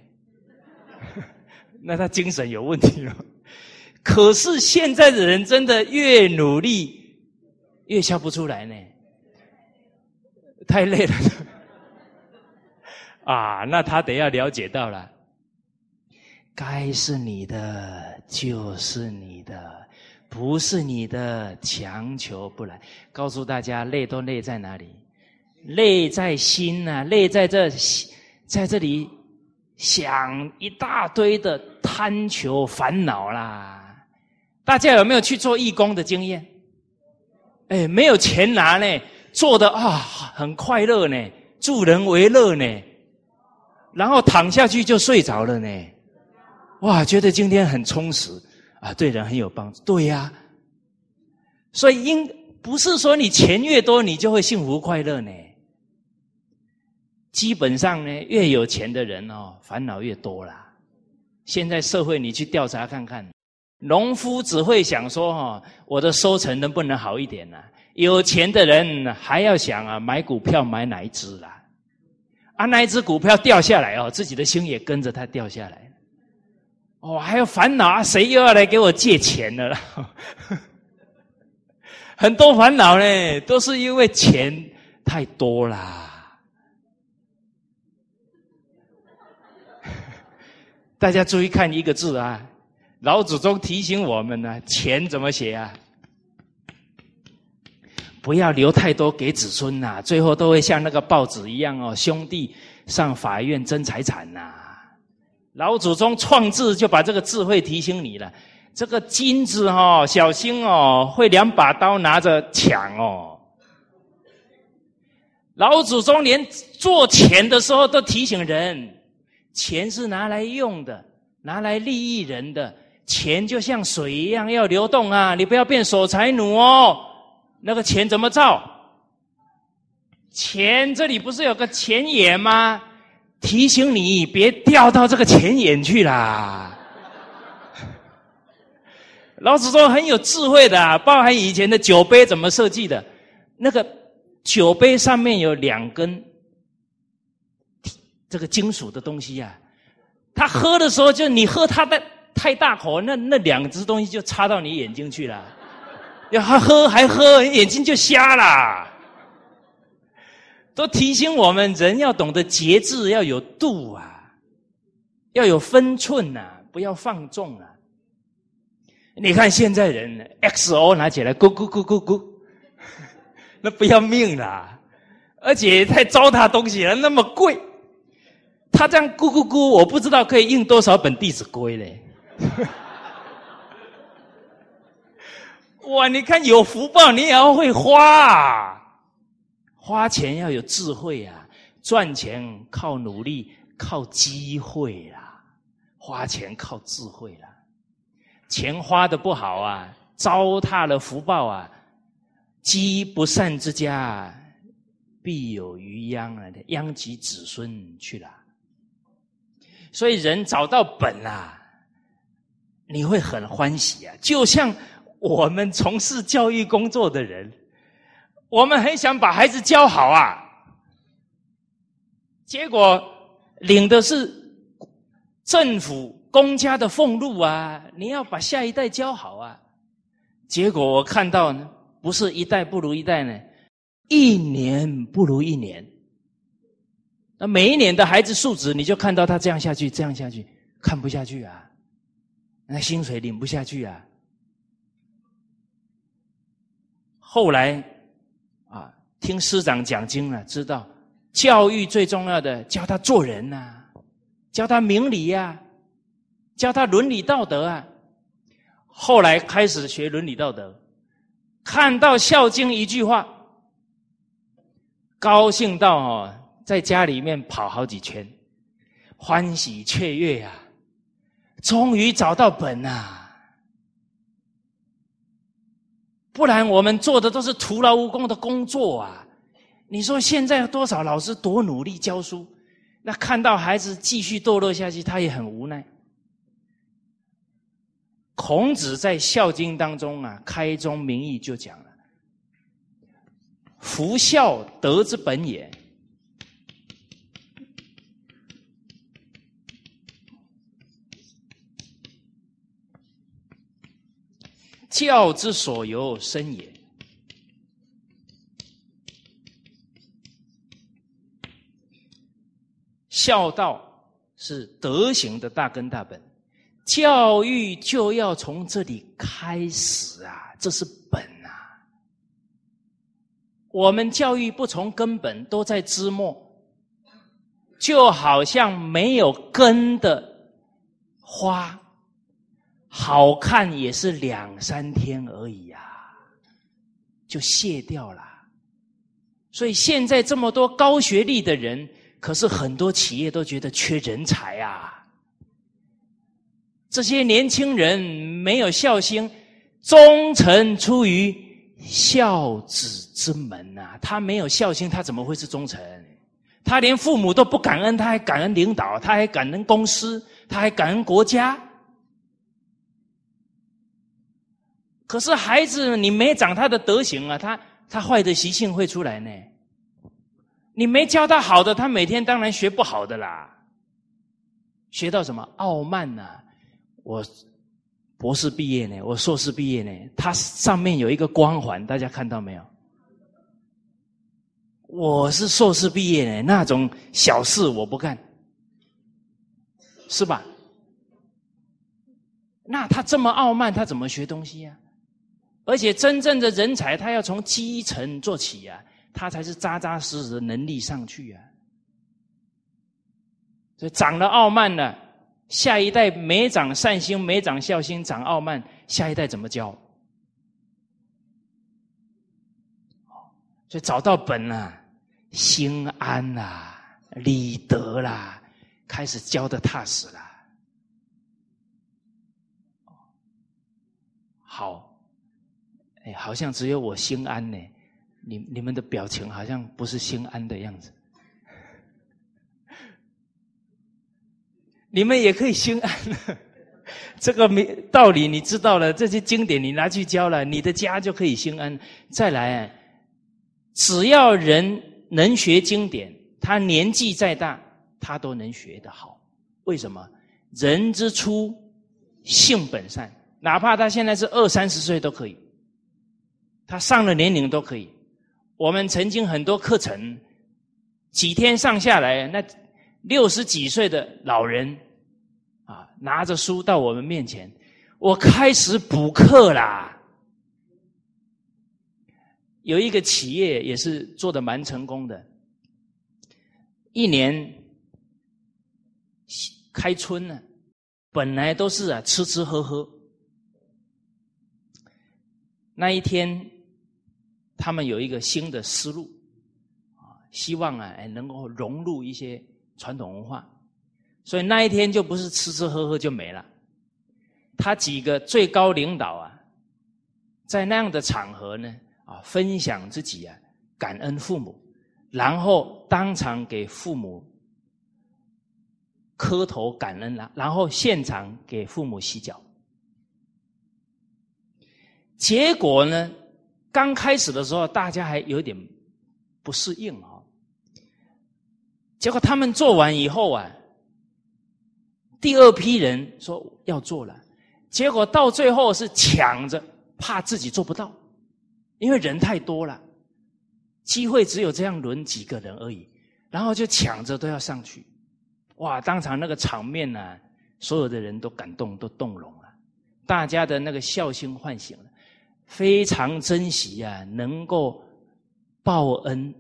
那他精神有问题了。可是现在的人真的越努力越笑不出来呢？太累了。啊，那他得要了解到了，该是你的就是你的。不是你的强求不来，告诉大家累都累在哪里？累在心呐，累在这，在这里想一大堆的贪求烦恼啦。大家有没有去做义工的经验？哎，没有钱拿呢，做的啊很快乐呢，助人为乐呢，然后躺下去就睡着了呢。哇，觉得今天很充实。啊，对人很有帮助，对呀。所以，应不是说你钱越多，你就会幸福快乐呢。基本上呢，越有钱的人哦，烦恼越多啦。现在社会，你去调查看看，农夫只会想说：哈，我的收成能不能好一点呢？有钱的人还要想啊，买股票买哪一只啦？啊，哪一只股票掉下来哦，自己的心也跟着它掉下来。哦，还有烦恼啊！谁又要来给我借钱了？很多烦恼呢，都是因为钱太多啦。大家注意看一个字啊，老祖宗提醒我们呢，钱怎么写啊？不要留太多给子孙呐，最后都会像那个报纸一样哦，兄弟上法院争财产呐。老祖宗创制就把这个智慧提醒你了，这个金子哈，小心哦，会两把刀拿着抢哦。老祖宗连做钱的时候都提醒人，钱是拿来用的，拿来利益人的，钱就像水一样要流动啊，你不要变守财奴哦。那个钱怎么造？钱这里不是有个钱眼吗？提醒你别掉到这个钱眼去啦！老子说很有智慧的，包含以前的酒杯怎么设计的？那个酒杯上面有两根这个金属的东西呀，他喝的时候就你喝他的太大口，那那两只东西就插到你眼睛去了，要还喝还喝，眼睛就瞎了。都提醒我们，人要懂得节制，要有度啊，要有分寸呐，不要放纵啊。你看现在人，XO 拿起来咕咕咕咕咕，那不要命了，而且太糟蹋东西了，那么贵。他这样咕咕咕，我不知道可以印多少本《弟子规》嘞。哇，你看有福报，你也要会花。花钱要有智慧啊，赚钱靠努力，靠机会啦，花钱靠智慧啦。钱花的不好啊，糟蹋了福报啊。积不善之家，必有余殃啊！殃及子孙去了。所以人找到本啊，你会很欢喜啊。就像我们从事教育工作的人，我们很想把孩子教好啊，结果领的是政府公家的俸禄啊，你要把下一代教好啊。结果我看到呢。不是一代不如一代呢，一年不如一年。那每一年的孩子素质，你就看到他这样下去，这样下去，看不下去啊，那薪水领不下去啊。后来，听师长讲经了，知道教育最重要的，教他做人呐，教他明理呀，教他伦理道德啊。后来开始学伦理道德。看到《孝经》一句话，高兴到哦，在家里面跑好几圈，欢喜雀跃呀！终于找到本呐！不然我们做的都是徒劳无功的工作啊！你说现在多少老师多努力教书，那看到孩子继续堕落下去，他也很无奈。孔子在《孝经》当中啊，开宗明义就讲了：“夫孝，德之本也。教之所由，生也。孝道是德行的大根大本。”教育就要从这里开始啊，这是本啊。我们教育不从根本，都在枝末，就好像没有根的花，好看也是两三天而已啊，就卸掉了。所以现在这么多高学历的人，可是很多企业都觉得缺人才啊。这些年轻人没有孝心，忠诚出于孝子之门呐。他没有孝心，他怎么会是忠诚？他连父母都不感恩，他还感恩领导，他还感恩公司，他还感恩国家。可是孩子，你没长他的德行啊，他他坏的习性会出来呢。你没教他好的，他每天当然学不好的啦。学到什么傲慢呐？我博士毕业呢，我硕士毕业呢，他上面有一个光环，大家看到没有？我是硕士毕业呢，那种小事我不干，是吧？那他这么傲慢，他怎么学东西呀？而且真正的人才，他要从基层做起呀，他才是扎扎实实的能力上去啊。所以长了傲慢了。下一代没长善心，没长孝心，长傲慢，下一代怎么教？所以找到本了，心安啦，理得啦，开始教的踏实了。好，好像只有我心安呢，你你们的表情好像不是心安的样子。你们也可以心安了，这个没道理你知道了，这些经典你拿去教了，你的家就可以心安。再来，只要人能学经典，他年纪再大，他都能学得好。为什么？人之初，性本善，哪怕他现在是二三十岁都可以，他上了年龄都可以。我们曾经很多课程，几天上下来，那。六十几岁的老人，啊，拿着书到我们面前，我开始补课啦。有一个企业也是做的蛮成功的，一年开春呢，本来都是啊吃吃喝喝，那一天他们有一个新的思路，啊，希望啊能够融入一些。传统文化所以那一天就不是吃吃喝喝就没了。他几个最高领导啊，在那样的场合呢，啊，分享自己啊，感恩父母，然后当场给父母磕头感恩了，然后现场给父母洗脚。结果呢，刚开始的时候大家还有点不适应啊。结果他们做完以后啊，第二批人说要做了。结果到最后是抢着，怕自己做不到，因为人太多了，机会只有这样轮几个人而已，然后就抢着都要上去，哇！当场那个场面呢，所有的人都感动，都动容了，大家的那个孝心唤醒了，非常珍惜啊，能够报恩、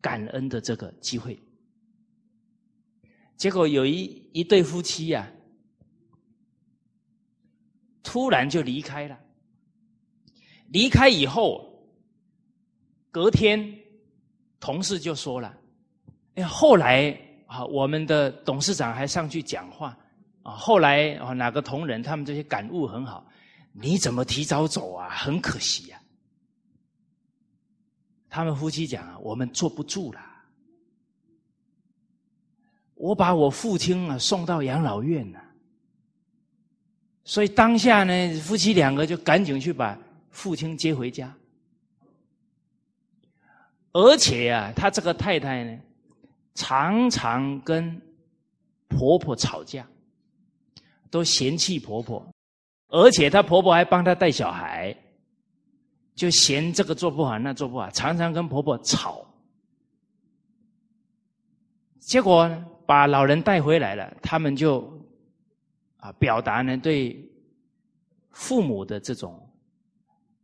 感恩的这个机会。结果有一一对夫妻呀。突然就离开了。离开以后，隔天，同事就说了：“哎，后来啊，我们的董事长还上去讲话啊。后来啊，哪个同仁他们这些感悟很好，你怎么提早走啊？很可惜呀。”他们夫妻讲啊：“我们坐不住了，我把我父亲啊送到养老院了。”所以当下呢，夫妻两个就赶紧去把父亲接回家，而且啊，他这个太太呢，常常跟婆婆吵架，都嫌弃婆婆，而且她婆婆还帮她带小孩，就嫌这个做不好那做不好，常常跟婆婆吵，结果把老人带回来了，他们就。啊，表达呢对父母的这种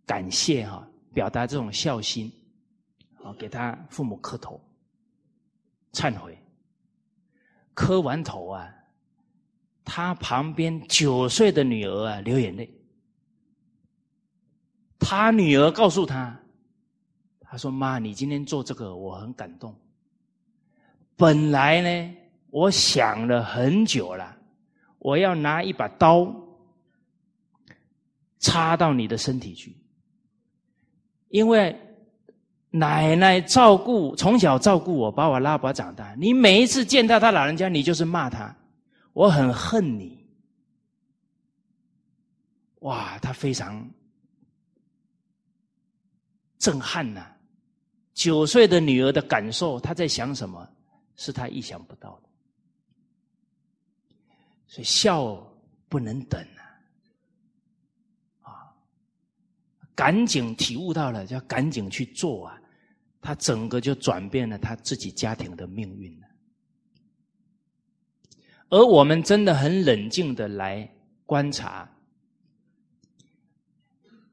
感谢哈，表达这种孝心，啊，给他父母磕头忏悔，磕完头啊，他旁边九岁的女儿啊流眼泪，他女儿告诉他，他说：“妈，你今天做这个我很感动，本来呢，我想了很久了。”我要拿一把刀插到你的身体去，因为奶奶照顾从小照顾我，把我拉拔长大。你每一次见到他老人家，你就是骂他，我很恨你。哇，他非常震撼呐！九岁的女儿的感受，她在想什么，是他意想不到的。所以孝不能等啊！啊，赶紧体悟到了，就要赶紧去做啊！他整个就转变了他自己家庭的命运了。而我们真的很冷静的来观察，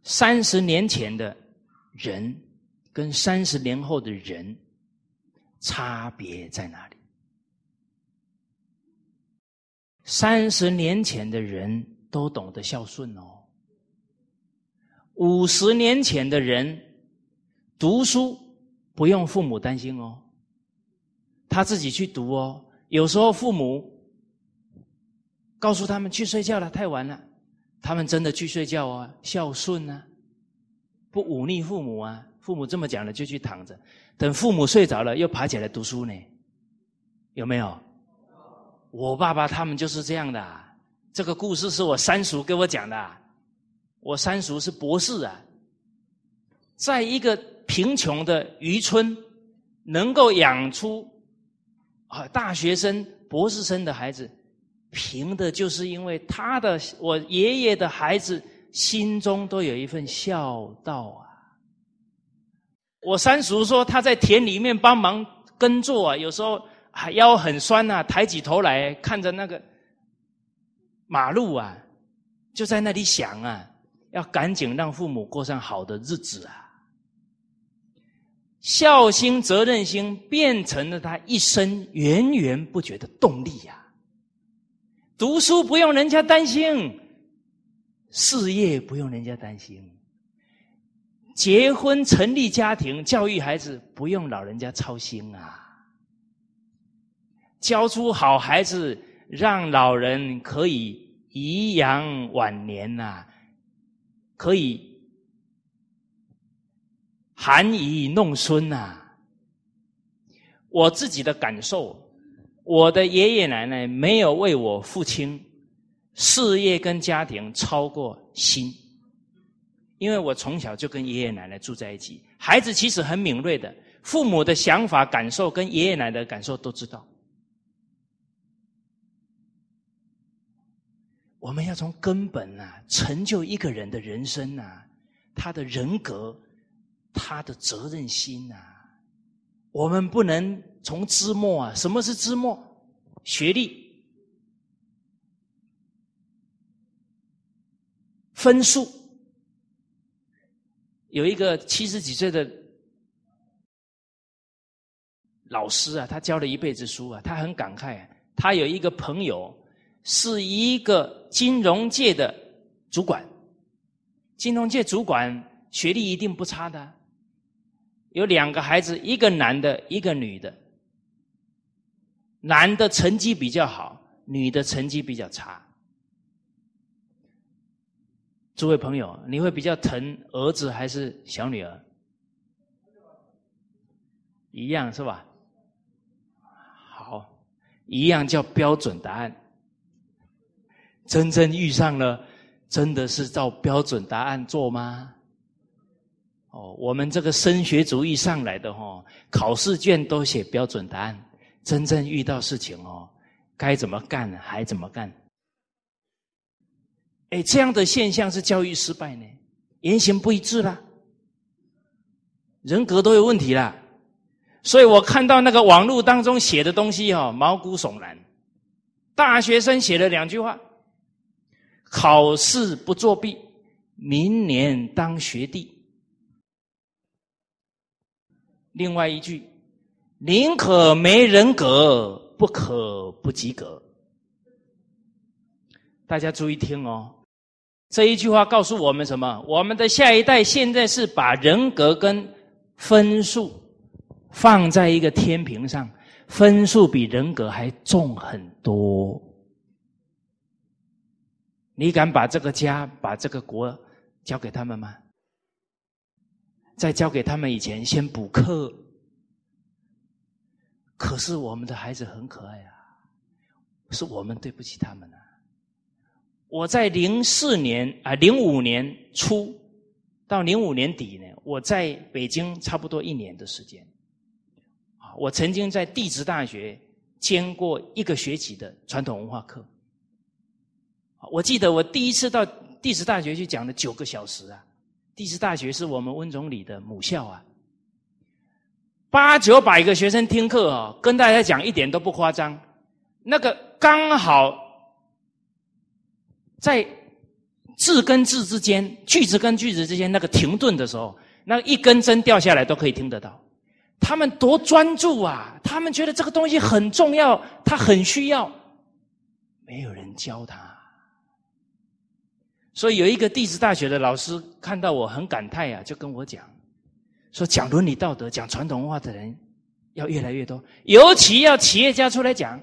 三十年前的人跟三十年后的人差别在哪里？三十年前的人都懂得孝顺哦，五十年前的人读书不用父母担心哦，他自己去读哦。有时候父母告诉他们去睡觉了，太晚了，他们真的去睡觉啊，孝顺啊，不忤逆父母啊。父母这么讲了，就去躺着，等父母睡着了，又爬起来读书呢，有没有？我爸爸他们就是这样的，这个故事是我三叔给我讲的。我三叔是博士啊，在一个贫穷的渔村，能够养出啊大学生、博士生的孩子，凭的就是因为他的我爷爷的孩子心中都有一份孝道啊。我三叔说他在田里面帮忙耕作啊，有时候。还腰很酸呐，抬起头来看着那个马路啊，就在那里想啊，要赶紧让父母过上好的日子啊。孝心、责任心变成了他一生源源不绝的动力呀。读书不用人家担心，事业不用人家担心，结婚、成立家庭、教育孩子不用老人家操心啊。教出好孩子，让老人可以颐养晚年呐，可以含饴弄孙呐。我自己的感受，我的爷爷奶奶没有为我父亲事业跟家庭操过心，因为我从小就跟爷爷奶奶住在一起。孩子其实很敏锐的，父母的想法、感受跟爷爷奶奶的感受都知道。我们要从根本啊，成就一个人的人生啊，他的人格，他的责任心啊，我们不能从枝末啊。什么是枝末？学历、分数。有一个七十几岁的老师啊，他教了一辈子书啊，他很感慨，他有一个朋友。是一个金融界的主管，金融界主管学历一定不差的，有两个孩子，一个男的，一个女的，男的成绩比较好，女的成绩比较差。诸位朋友，你会比较疼儿子还是小女儿？一样是吧？好，一样叫标准答案。真正遇上了，真的是照标准答案做吗？哦，我们这个升学主义上来的哦，考试卷都写标准答案，真正遇到事情哦，该怎么干还怎么干。哎，这样的现象是教育失败呢，言行不一致啦，人格都有问题啦。所以我看到那个网络当中写的东西哦，毛骨悚然。大学生写了两句话。考试不作弊，明年当学弟。另外一句，宁可没人格，不可不及格。大家注意听哦，这一句话告诉我们什么？我们的下一代现在是把人格跟分数放在一个天平上，分数比人格还重很多。你敢把这个家、把这个国交给他们吗？在交给他们以前，先补课。可是我们的孩子很可爱啊，是我们对不起他们啊。我在零四年啊，零五年初到零五年底呢，我在北京差不多一年的时间。啊，我曾经在地质大学兼过一个学期的传统文化课。我记得我第一次到地质大学去讲了九个小时啊！地质大学是我们温总理的母校啊，八九百个学生听课啊，跟大家讲一点都不夸张。那个刚好在字跟字之间、句子跟句子之间那个停顿的时候，那一根针掉下来都可以听得到。他们多专注啊！他们觉得这个东西很重要，他很需要，没有人教他。所以有一个地质大学的老师看到我很感叹呀，就跟我讲，说讲伦理道德、讲传统文化的人要越来越多，尤其要企业家出来讲。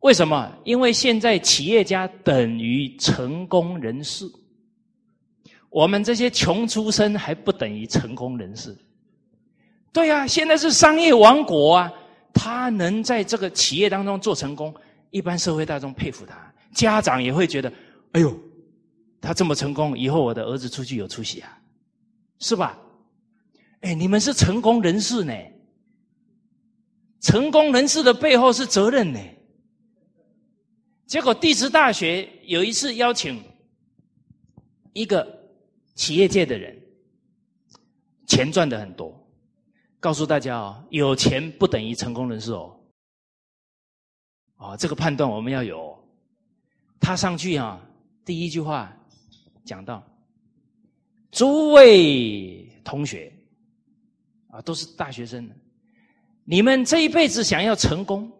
为什么？因为现在企业家等于成功人士，我们这些穷出身还不等于成功人士。对呀，现在是商业王国啊，他能在这个企业当中做成功，一般社会大众佩服他，家长也会觉得。哎呦，他这么成功，以后我的儿子出去有出息啊，是吧？哎，你们是成功人士呢，成功人士的背后是责任呢。结果地质大学有一次邀请一个企业界的人，钱赚的很多，告诉大家哦，有钱不等于成功人士哦。啊，这个判断我们要有。他上去啊。第一句话讲到，诸位同学啊，都是大学生，你们这一辈子想要成功，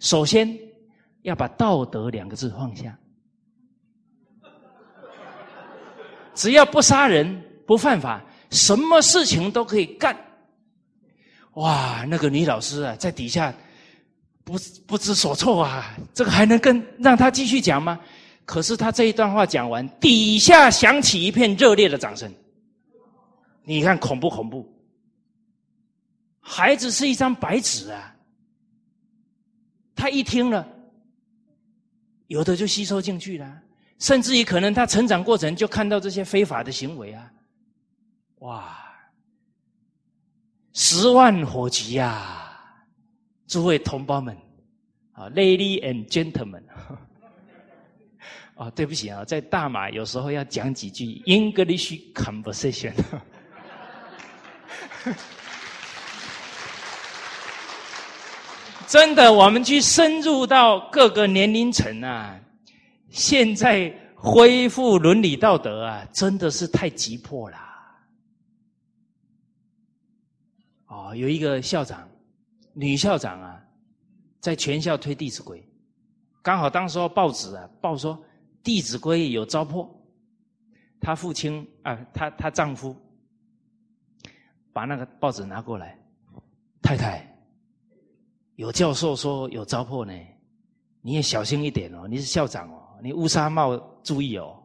首先要把道德两个字放下，只要不杀人、不犯法，什么事情都可以干。哇，那个女老师啊，在底下不不知所措啊！这个还能跟让他继续讲吗？可是他这一段话讲完，底下响起一片热烈的掌声。你看恐不恐怖？孩子是一张白纸啊，他一听了，有的就吸收进去了，甚至于可能他成长过程就看到这些非法的行为啊，哇！十万火急呀！诸位同胞们，啊，Lady and Gentlemen，啊，对不起啊，在大马有时候要讲几句 English conversation。真的，我们去深入到各个年龄层啊，现在恢复伦理道德啊，真的是太急迫了。哦，有一个校长。女校长啊，在全校推《弟子规》，刚好当时候报纸啊报说《弟子规》有糟粕，她父亲啊，她她丈夫把那个报纸拿过来，太太，有教授说有糟粕呢，你也小心一点哦，你是校长哦，你乌纱帽注意哦，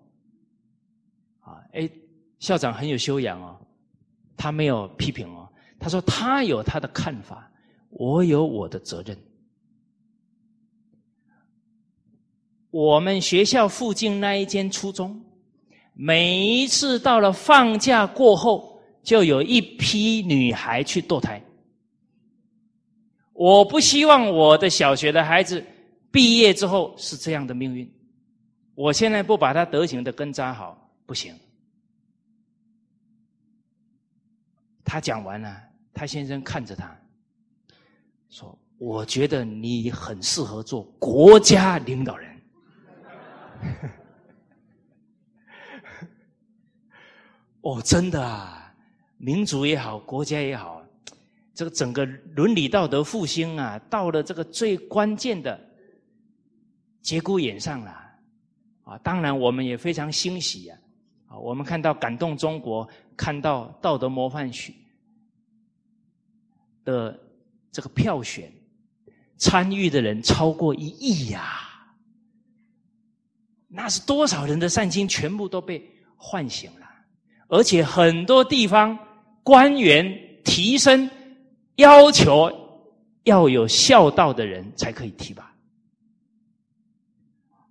啊，哎，校长很有修养哦，他没有批评哦，他说他有他的看法。我有我的责任。我们学校附近那一间初中，每一次到了放假过后，就有一批女孩去堕胎。我不希望我的小学的孩子毕业之后是这样的命运。我现在不把他德行的根扎好，不行。他讲完了，他先生看着他。说：“我觉得你很适合做国家领导人。” 哦，真的啊，民族也好，国家也好，这个整个伦理道德复兴啊，到了这个最关键的节骨眼上了。啊，当然我们也非常欣喜啊！啊，我们看到感动中国，看到道德模范学的。这个票选参与的人超过一亿呀，那是多少人的善心全部都被唤醒了，而且很多地方官员提升要求要有孝道的人才可以提拔。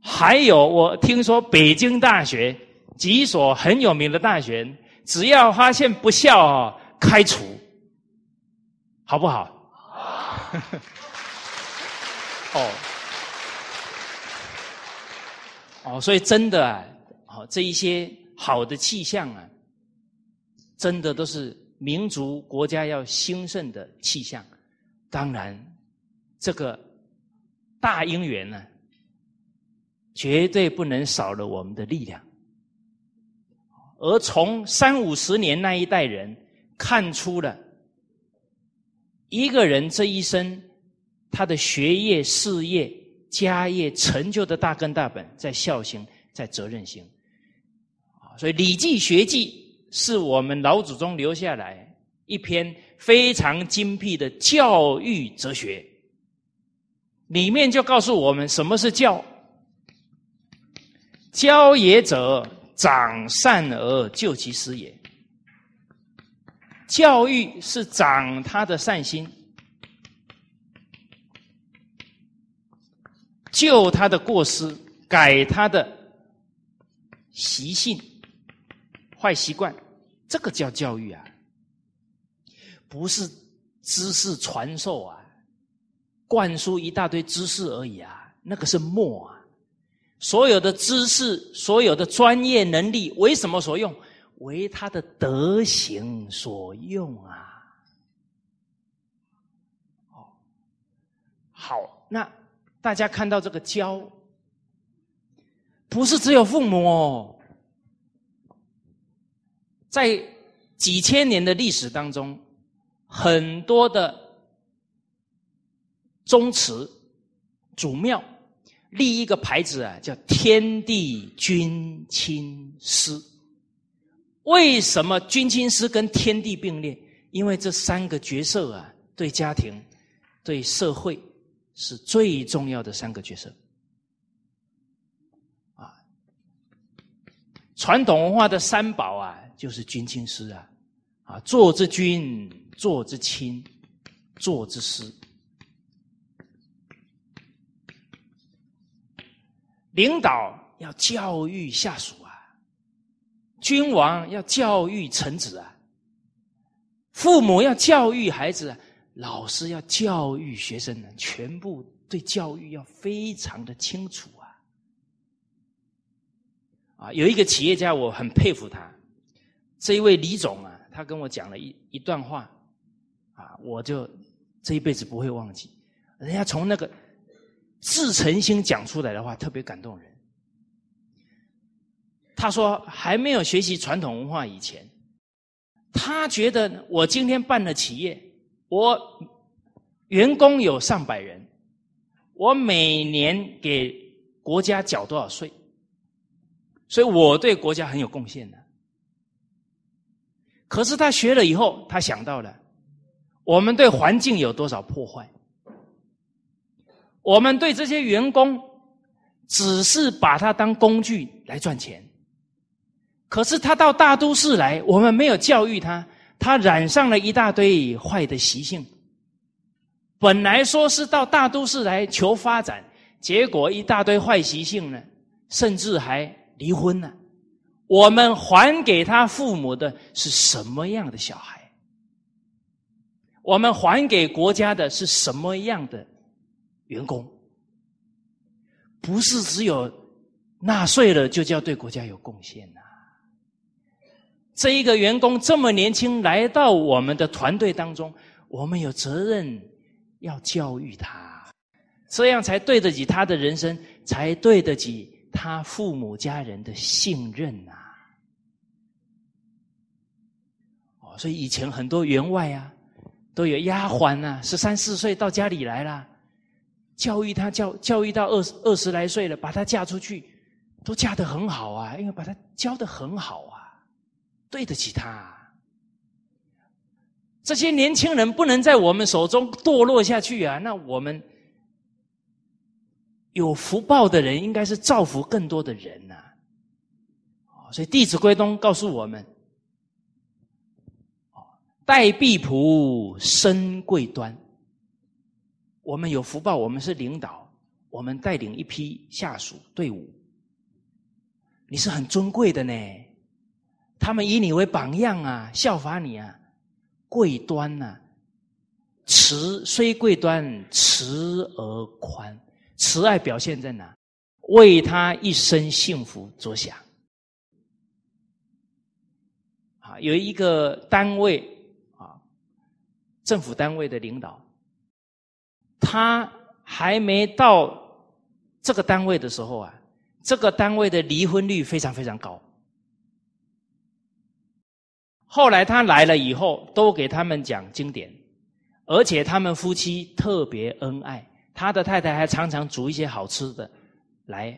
还有，我听说北京大学几所很有名的大学，只要发现不孝啊，开除，好不好？哦，哦，所以真的啊，好这一些好的气象啊，真的都是民族国家要兴盛的气象。当然，这个大因缘呢，绝对不能少了我们的力量。而从三五十年那一代人看出了。一个人这一生，他的学业、事业、家业成就的大根大本，在孝心，在责任心。所以《礼记学记》是我们老祖宗留下来一篇非常精辟的教育哲学，里面就告诉我们什么是教。教也者，长善而救其失也。教育是长他的善心，救他的过失，改他的习性、坏习惯，这个叫教育啊，不是知识传授啊，灌输一大堆知识而已啊，那个是墨啊。所有的知识，所有的专业能力，为什么所用？为他的德行所用啊！哦，好，那大家看到这个教，不是只有父母哦，在几千年的历史当中，很多的宗祠、祖庙立一个牌子啊，叫“天地君亲师”。为什么君亲师跟天地并列？因为这三个角色啊，对家庭、对社会、是最重要的三个角色。啊，传统文化的三宝啊，就是君亲师啊，啊，坐之君，坐之亲，坐之师。领导要教育下属啊，君王要教育臣子啊，父母要教育孩子啊，老师要教育学生呢，全部对教育要非常的清楚啊！啊，有一个企业家我很佩服他，这一位李总啊，他跟我讲了一一段话，啊，我就这一辈子不会忘记，人家从那个。自诚心讲出来的话特别感动人。他说：“还没有学习传统文化以前，他觉得我今天办了企业，我员工有上百人，我每年给国家缴多少税，所以我对国家很有贡献的。可是他学了以后，他想到了我们对环境有多少破坏。”我们对这些员工，只是把他当工具来赚钱。可是他到大都市来，我们没有教育他，他染上了一大堆坏的习性。本来说是到大都市来求发展，结果一大堆坏习性呢，甚至还离婚了。我们还给他父母的是什么样的小孩？我们还给国家的是什么样的？员工不是只有纳税了就叫对国家有贡献呢。这一个员工这么年轻来到我们的团队当中，我们有责任要教育他，这样才对得起他的人生，才对得起他父母家人的信任呐。哦，所以以前很多员外啊，都有丫鬟呐，十三四岁到家里来了。教育他教教育到二十二十来岁了，把他嫁出去，都嫁得很好啊，因为把他教的很好啊，对得起他。这些年轻人不能在我们手中堕落下去啊！那我们有福报的人，应该是造福更多的人呐。所以《弟子规》中告诉我们：，待婢仆，身贵端。我们有福报，我们是领导，我们带领一批下属队伍，你是很尊贵的呢。他们以你为榜样啊，效法你啊，贵端呐，慈虽贵端，慈而宽，慈爱表现在哪？为他一生幸福着想。啊，有一个单位啊，政府单位的领导。他还没到这个单位的时候啊，这个单位的离婚率非常非常高。后来他来了以后，都给他们讲经典，而且他们夫妻特别恩爱，他的太太还常常煮一些好吃的来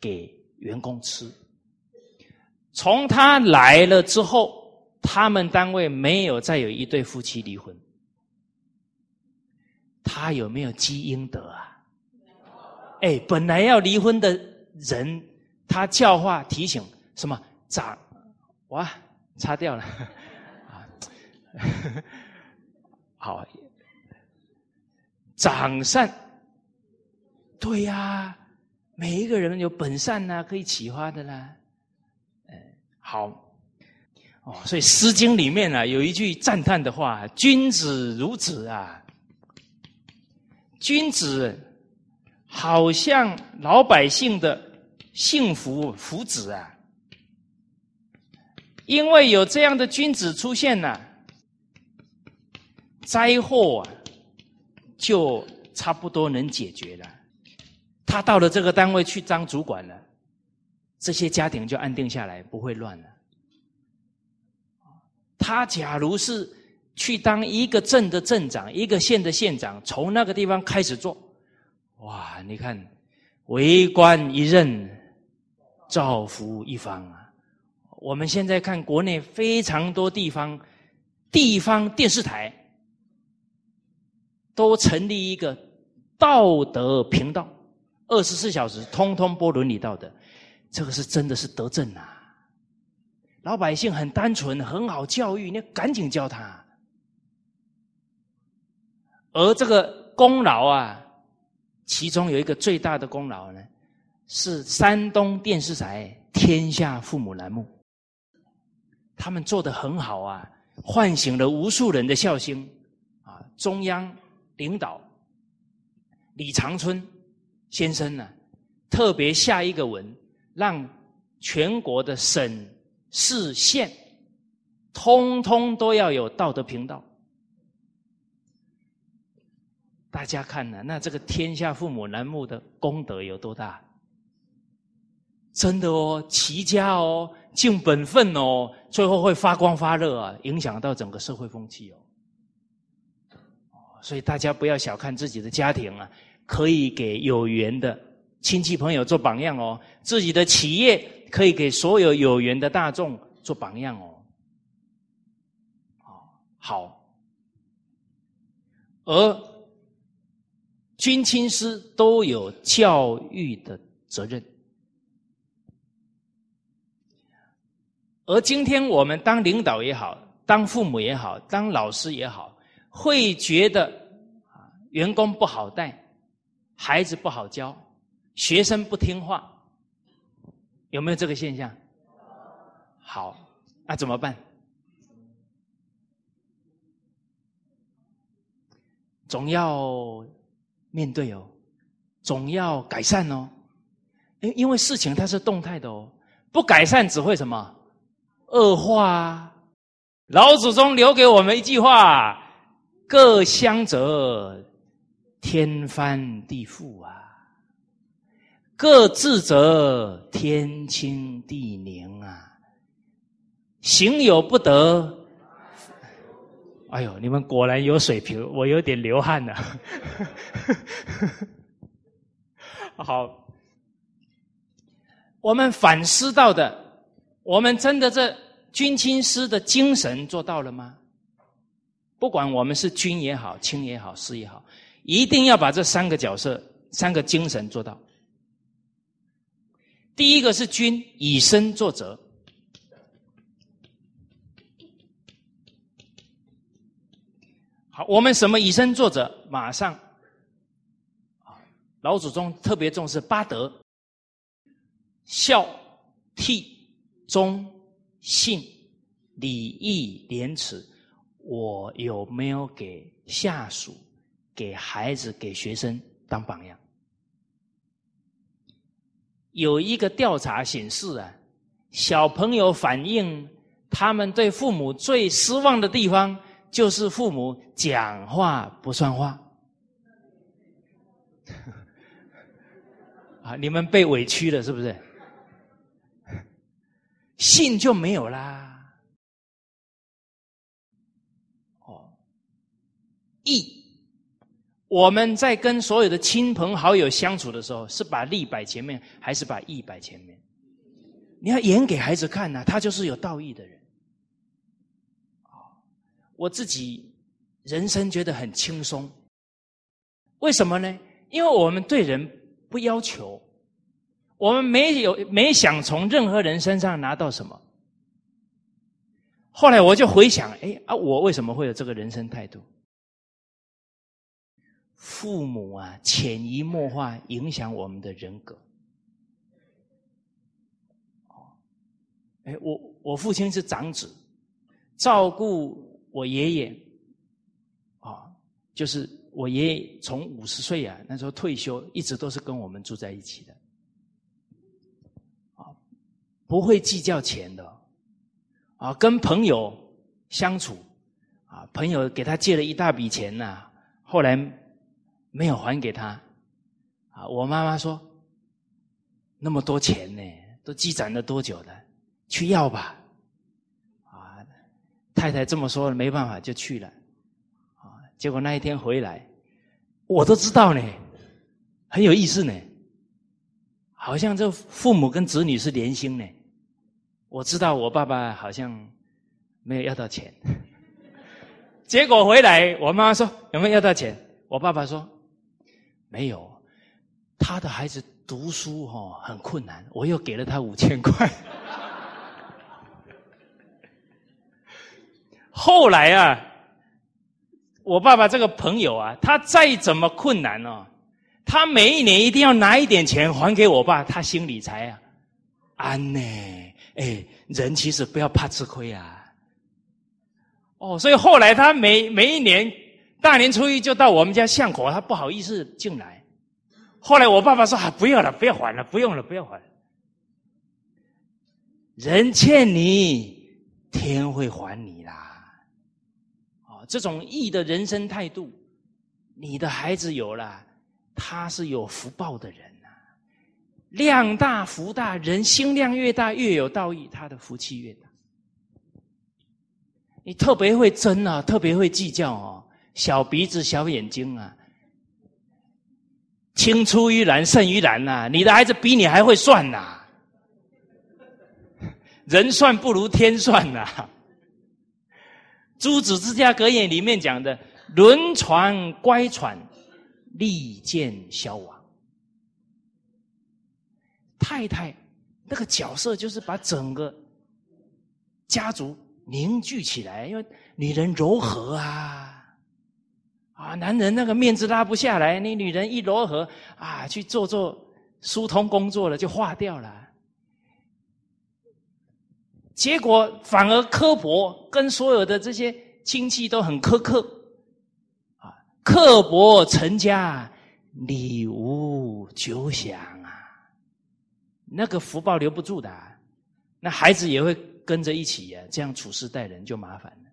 给员工吃。从他来了之后，他们单位没有再有一对夫妻离婚。他有没有积阴德啊？哎，本来要离婚的人，他教化提醒什么？长哇，擦掉了 啊！好，长善，对呀，每一个人有本善呐，可以启发的啦。哎，好哦，所以《诗经》里面啊，有一句赞叹的话：“君子如子啊。”君子好像老百姓的幸福福祉啊！因为有这样的君子出现呢，灾祸啊就差不多能解决了。他到了这个单位去当主管了，这些家庭就安定下来，不会乱了。他假如是。去当一个镇的镇长，一个县的县长，从那个地方开始做，哇！你看，为官一任，造福一方啊！我们现在看国内非常多地方，地方电视台都成立一个道德频道，二十四小时通通播伦理道德，这个是真的是德政啊！老百姓很单纯，很好教育，你赶紧教他。而这个功劳啊，其中有一个最大的功劳呢，是山东电视台《天下父母》栏目，他们做的很好啊，唤醒了无数人的孝心啊！中央领导李长春先生呢，特别下一个文，让全国的省市县，通通都要有道德频道。大家看呢，那这个天下父母栏目的功德有多大？真的哦，齐家哦，尽本分哦，最后会发光发热啊，影响到整个社会风气哦。所以大家不要小看自己的家庭啊，可以给有缘的亲戚朋友做榜样哦。自己的企业可以给所有有缘的大众做榜样哦。好，而。军亲师都有教育的责任，而今天我们当领导也好，当父母也好，当老师也好，会觉得啊，员工不好带，孩子不好教，学生不听话，有没有这个现象？好，那怎么办？总要。面对哦，总要改善哦，因因为事情它是动态的哦，不改善只会什么恶化啊。老祖宗留给我们一句话：各相则天翻地覆啊，各自则天清地宁啊。行有不得。哎呦，你们果然有水平，我有点流汗了。好，我们反思到的，我们真的这军亲师的精神做到了吗？不管我们是军也好，亲也好，师也好，一定要把这三个角色、三个精神做到。第一个是君，以身作则。好，我们什么以身作则？马上，老祖宗特别重视八德：孝、悌、忠、信、礼、义、廉耻。我有没有给下属、给孩子、给学生当榜样？有一个调查显示啊，小朋友反映他们对父母最失望的地方。就是父母讲话不算话，啊！你们被委屈了是不是？信就没有啦。哦，义，我们在跟所有的亲朋好友相处的时候，是把利摆前面，还是把义摆前面？你要演给孩子看呐，他就是有道义的人。我自己人生觉得很轻松，为什么呢？因为我们对人不要求，我们没有没想从任何人身上拿到什么。后来我就回想，哎啊，我为什么会有这个人生态度？父母啊，潜移默化影响我们的人格。哎，我我父亲是长子，照顾。我爷爷，啊，就是我爷爷从五十岁啊那时候退休，一直都是跟我们住在一起的，不会计较钱的，啊，跟朋友相处，啊，朋友给他借了一大笔钱呐，后来没有还给他，啊，我妈妈说，那么多钱呢，都积攒了多久了，去要吧啊。太太这么说，没办法就去了，啊！结果那一天回来，我都知道呢，很有意思呢，好像这父母跟子女是连心呢。我知道我爸爸好像没有要到钱，结果回来我妈妈说有没有要到钱？我爸爸说没有，他的孩子读书哈很困难，我又给了他五千块。后来啊，我爸爸这个朋友啊，他再怎么困难哦，他每一年一定要拿一点钱还给我爸，他心里才啊安呢。哎，人其实不要怕吃亏啊。哦，所以后来他每每一年大年初一就到我们家巷口，他不好意思进来。后来我爸爸说：“啊，不要了，不要还了，不用了，不要还。人欠你，天会还你啦。”哦，这种义的人生态度，你的孩子有了，他是有福报的人。量大福大，人心量越大，越有道义，他的福气越大。你特别会争啊，特别会计较哦，小鼻子小眼睛啊，青出于蓝胜于蓝呐！你的孩子比你还会算呐，人算不如天算呐。诸子之家格言里面讲的“轮船乖喘，利剑消亡”，太太那个角色就是把整个家族。凝聚起来，因为女人柔和啊，啊，男人那个面子拉不下来，你女人一柔和啊，去做做疏通工作了，就化掉了。结果反而刻薄，跟所有的这些亲戚都很苛刻，啊，刻薄成家，礼无久享，那个福报留不住的，那孩子也会。跟着一起呀，这样处事待人就麻烦了。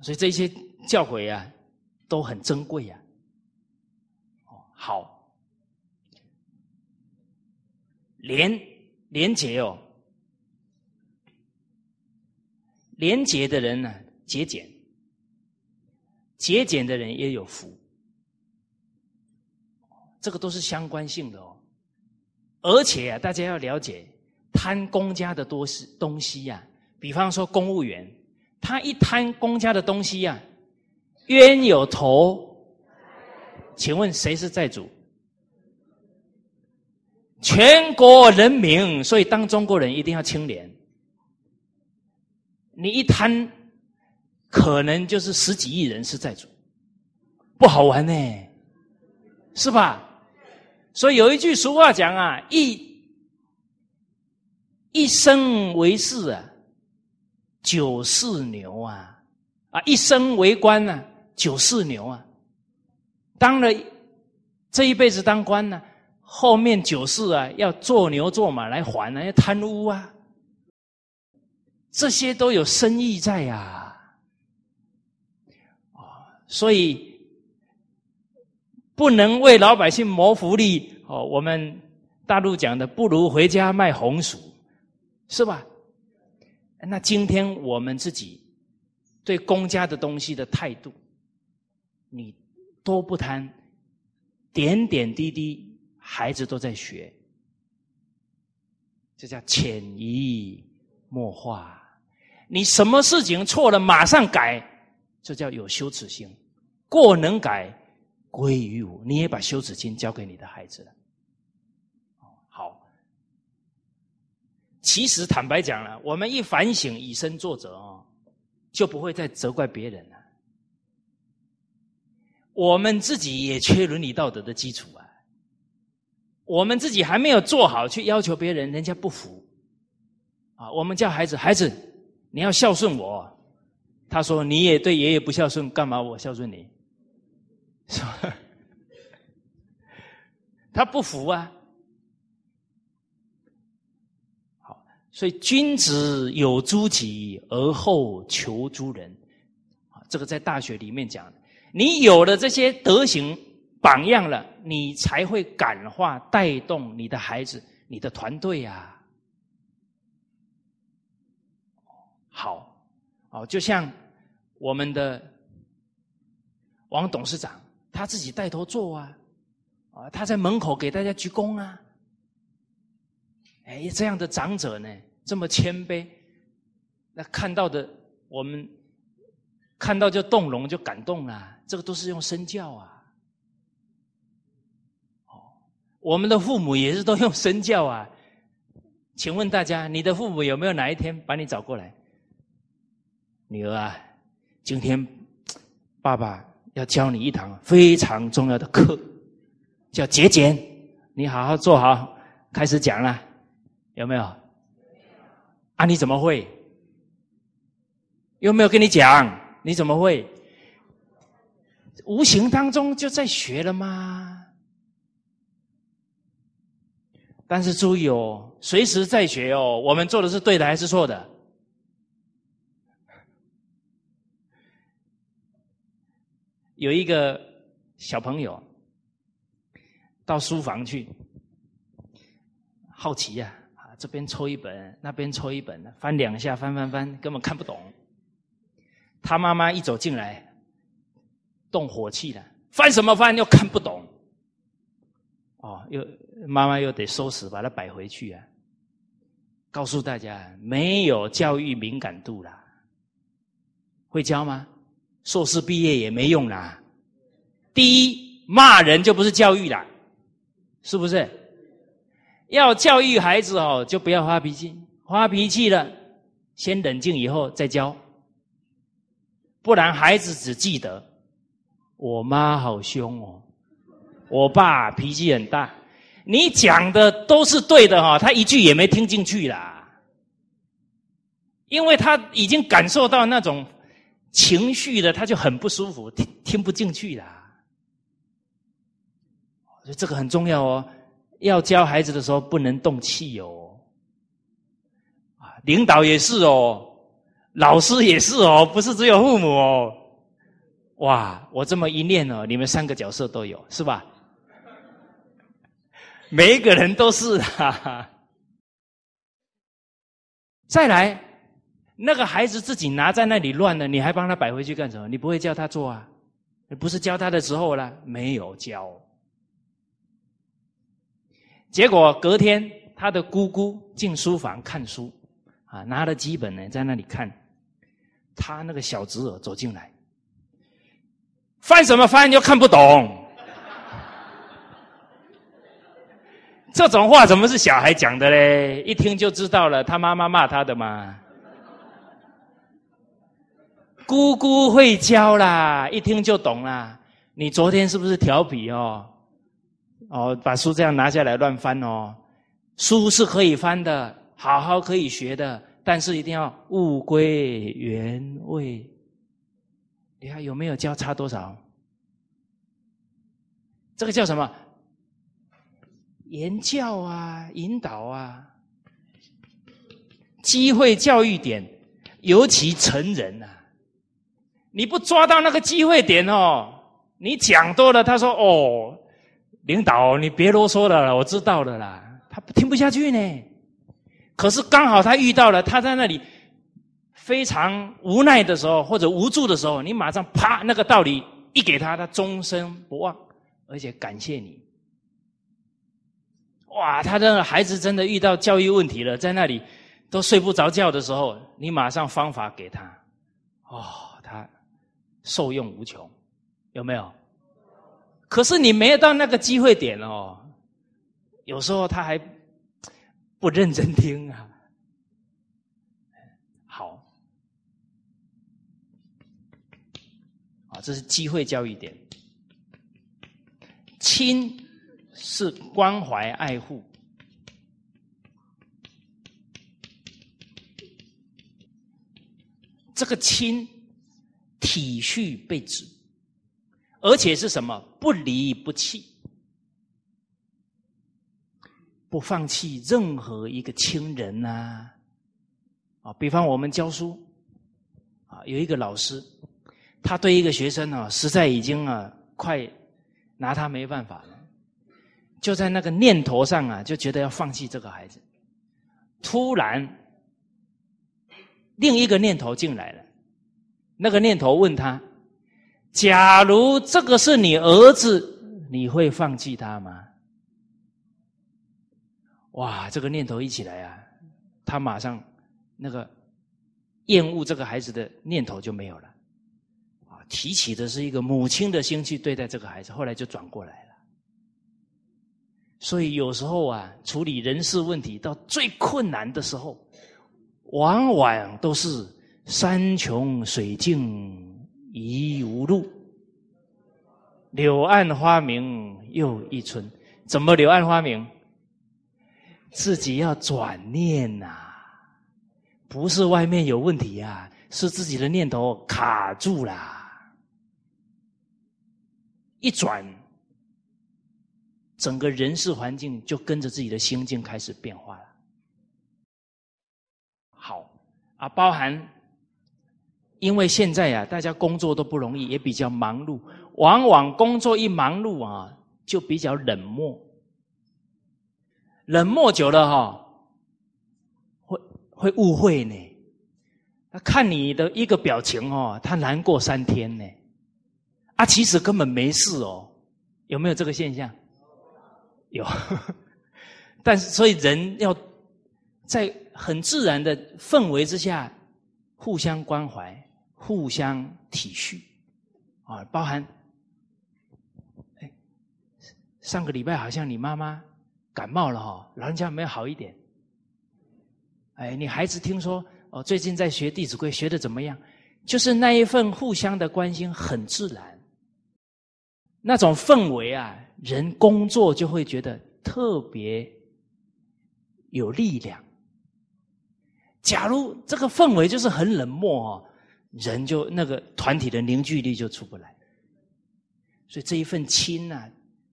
所以这些教诲啊，都很珍贵呀。哦，好，廉廉洁哦，廉洁的人呢，节俭，节俭的人也有福，这个都是相关性的哦。而且啊，大家要了解。贪公家的多是东西呀，比方说公务员，他一贪公家的东西呀，冤有头。请问谁是债主？全国人民。所以当中国人一定要清廉。你一贪，可能就是十几亿人是债主，不好玩呢，是吧？所以有一句俗话讲啊，一。一生为士啊，九世牛啊，啊，一生为官呢，九世牛啊。当了这一辈子当官呢，后面九世啊，要做牛做马来还啊，要贪污啊，这些都有深意在呀。啊，所以不能为老百姓谋福利哦。我们大陆讲的，不如回家卖红薯。是吧？那今天我们自己对公家的东西的态度，你都不贪，点点滴滴，孩子都在学，这叫潜移默化。你什么事情错了，马上改，这叫有羞耻心。过能改，归于我。你也把羞耻心交给你的孩子了。好其实坦白讲了，我们一反省，以身作则哦，就不会再责怪别人了。我们自己也缺伦理道德的基础啊，我们自己还没有做好，去要求别人，人家不服啊。我们叫孩子，孩子你要孝顺我，他说你也对爷爷不孝顺，干嘛我孝顺你？是吧？他不服啊。好所以，君子有诸己，而后求诸人。啊，这个在大学里面讲，你有了这些德行榜样了，你才会感化带动你的孩子、你的团队呀。好，哦，就像我们的王董事长，他自己带头做啊，啊，他在门口给大家鞠躬啊。哎，这样的长者呢，这么谦卑，那看到的我们看到就动容，就感动了。这个都是用身教啊，哦我们的父母也是都用身教啊。请问大家，你的父母有没有哪一天把你找过来？女儿啊，今天爸爸要教你一堂非常重要的课，叫节俭。你好好做好，开始讲了，有没有？啊，你怎么会？有没有跟你讲？你怎么会？无形当中就在学了吗？但是注意哦，随时在学哦。我们做的是对的还是错的？有一个小朋友到书房去，好奇呀，啊，这边抽一本，那边抽一本，翻两下，翻翻翻，根本看不懂。他妈妈一走进来，动火气了，翻什么翻？又看不懂。哦，又妈妈又得收拾，把它摆回去啊！告诉大家，没有教育敏感度啦，会教吗？硕士毕业也没用啦。第一，骂人就不是教育啦，是不是？要教育孩子哦，就不要发脾气，发脾气了，先冷静以后再教，不然孩子只记得我妈好凶哦。我爸脾气很大，你讲的都是对的哈，他一句也没听进去啦，因为他已经感受到那种情绪的，他就很不舒服，听听不进去啦。所以这个很重要哦，要教孩子的时候不能动气哦，啊，领导也是哦，老师也是哦，不是只有父母哦。哇，我这么一念哦，你们三个角色都有是吧？每一个人都是啊！再来，那个孩子自己拿在那里乱了，你还帮他摆回去干什么？你不会教他做啊？不是教他的时候了，没有教。结果隔天，他的姑姑进书房看书，啊，拿了几本呢，在那里看。他那个小侄儿走进来，翻什么翻又看不懂。这种话怎么是小孩讲的嘞？一听就知道了，他妈妈骂他的嘛。姑姑会教啦，一听就懂啦。你昨天是不是调皮哦？哦，把书这样拿下来乱翻哦。书是可以翻的，好好可以学的，但是一定要物归原位。你看有没有交叉多少？这个叫什么？言教啊，引导啊，机会教育点，尤其成人啊，你不抓到那个机会点哦，你讲多了，他说哦，领导你别啰嗦了，我知道了啦，他听不下去呢。可是刚好他遇到了，他在那里非常无奈的时候，或者无助的时候，你马上啪那个道理一给他，他终身不忘，而且感谢你。哇，他的孩子真的遇到教育问题了，在那里都睡不着觉的时候，你马上方法给他，哦，受用无穷，有没有？可是你没有到那个机会点哦，有时候他还不认真听啊。好，啊，这是机会教育点，亲。是关怀爱护，这个亲体恤被指，而且是什么不离不弃，不放弃任何一个亲人呐。啊，比方我们教书，啊，有一个老师，他对一个学生呢，实在已经啊，快拿他没办法了。就在那个念头上啊，就觉得要放弃这个孩子。突然，另一个念头进来了。那个念头问他：“假如这个是你儿子，你会放弃他吗？”哇，这个念头一起来啊，他马上那个厌恶这个孩子的念头就没有了。啊，提起的是一个母亲的心去对待这个孩子，后来就转过来了。所以有时候啊，处理人事问题到最困难的时候，往往都是山穷水尽疑无路，柳暗花明又一村。怎么柳暗花明？自己要转念呐，不是外面有问题呀，是自己的念头卡住了。一转，整个人事环境就跟着自己的心境开始变化了。好啊，包含因为现在呀，大家工作都不容易，也比较忙碌，往往工作一忙碌啊，就比较冷漠。冷漠久了哈，会会误会呢。他看你的一个表情哦，他难过三天呢。啊，其实根本没事哦，有没有这个现象？有。但是，所以人要在很自然的氛围之下，互相关怀、互相体恤啊。包含，哎，上个礼拜好像你妈妈。感冒了哈，老人家没有好一点。哎，你孩子听说哦，最近在学《弟子规》，学的怎么样？就是那一份互相的关心，很自然。那种氛围啊，人工作就会觉得特别有力量。假如这个氛围就是很冷漠哦，人就那个团体的凝聚力就出不来。所以这一份亲啊。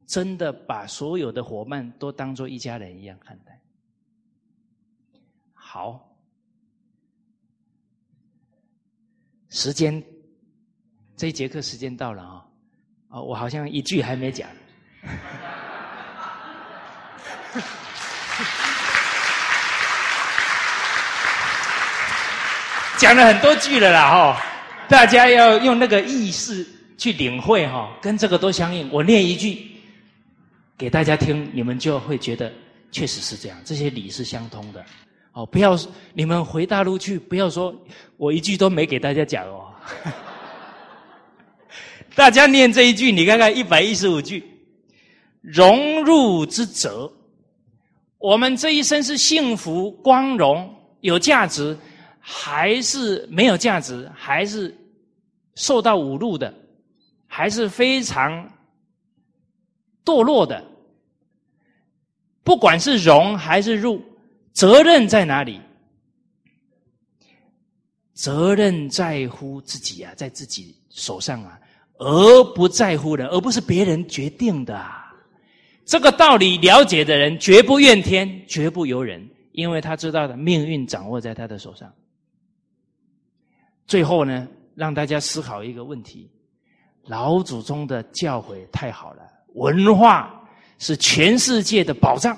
真的把所有的伙伴都当做一家人一样看待。好，时间这一节课时间到了啊！啊，我好像一句还没讲，讲了很多句了啦哈！大家要用那个意识去领会哈，跟这个都相应。我念一句。给大家听，你们就会觉得确实是这样，这些理是相通的。哦，不要你们回大陆去，不要说我一句都没给大家讲哦。大家念这一句，你看看一百一十五句，融入之责。我们这一生是幸福、光荣、有价值，还是没有价值？还是受到侮辱的？还是非常？堕落的，不管是荣还是入，责任在哪里？责任在乎自己啊，在自己手上啊，而不在乎人，而不是别人决定的。啊这个道理了解的人，绝不怨天，绝不尤人，因为他知道的命运掌握在他的手上。最后呢，让大家思考一个问题：老祖宗的教诲太好了。文化是全世界的宝藏，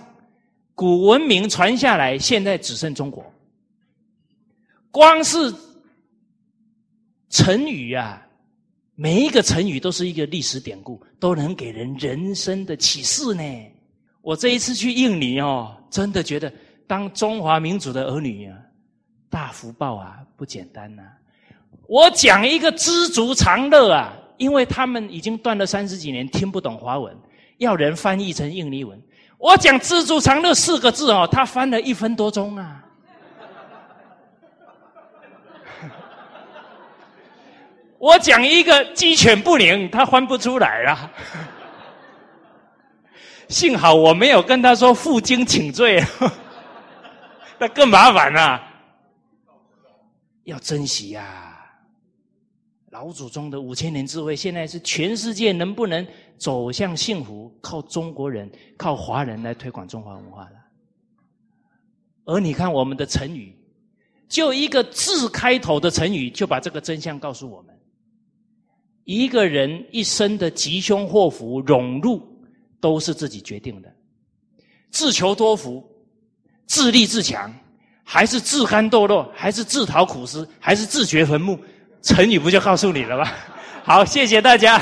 古文明传下来，现在只剩中国。光是成语啊，每一个成语都是一个历史典故，都能给人人生的启示呢。我这一次去印尼哦，真的觉得当中华民族的儿女啊，大福报啊，不简单呐。我讲一个知足常乐啊。因为他们已经断了三十几年，听不懂华文，要人翻译成印尼文。我讲“知足常乐”四个字哦，他翻了一分多钟啊。我讲一个“鸡犬不宁”，他翻不出来啊。幸好我没有跟他说“负荆请罪”，那更麻烦了。要珍惜呀。老祖宗的五千年智慧，现在是全世界能不能走向幸福，靠中国人、靠华人来推广中华文化了。而你看我们的成语，就一个字开头的成语，就把这个真相告诉我们：一个人一生的吉凶祸福、荣辱，都是自己决定的。自求多福、自立自强，还是自甘堕落，还是自讨苦吃，还是自掘坟墓？成语不就告诉你了吗？好，谢谢大家。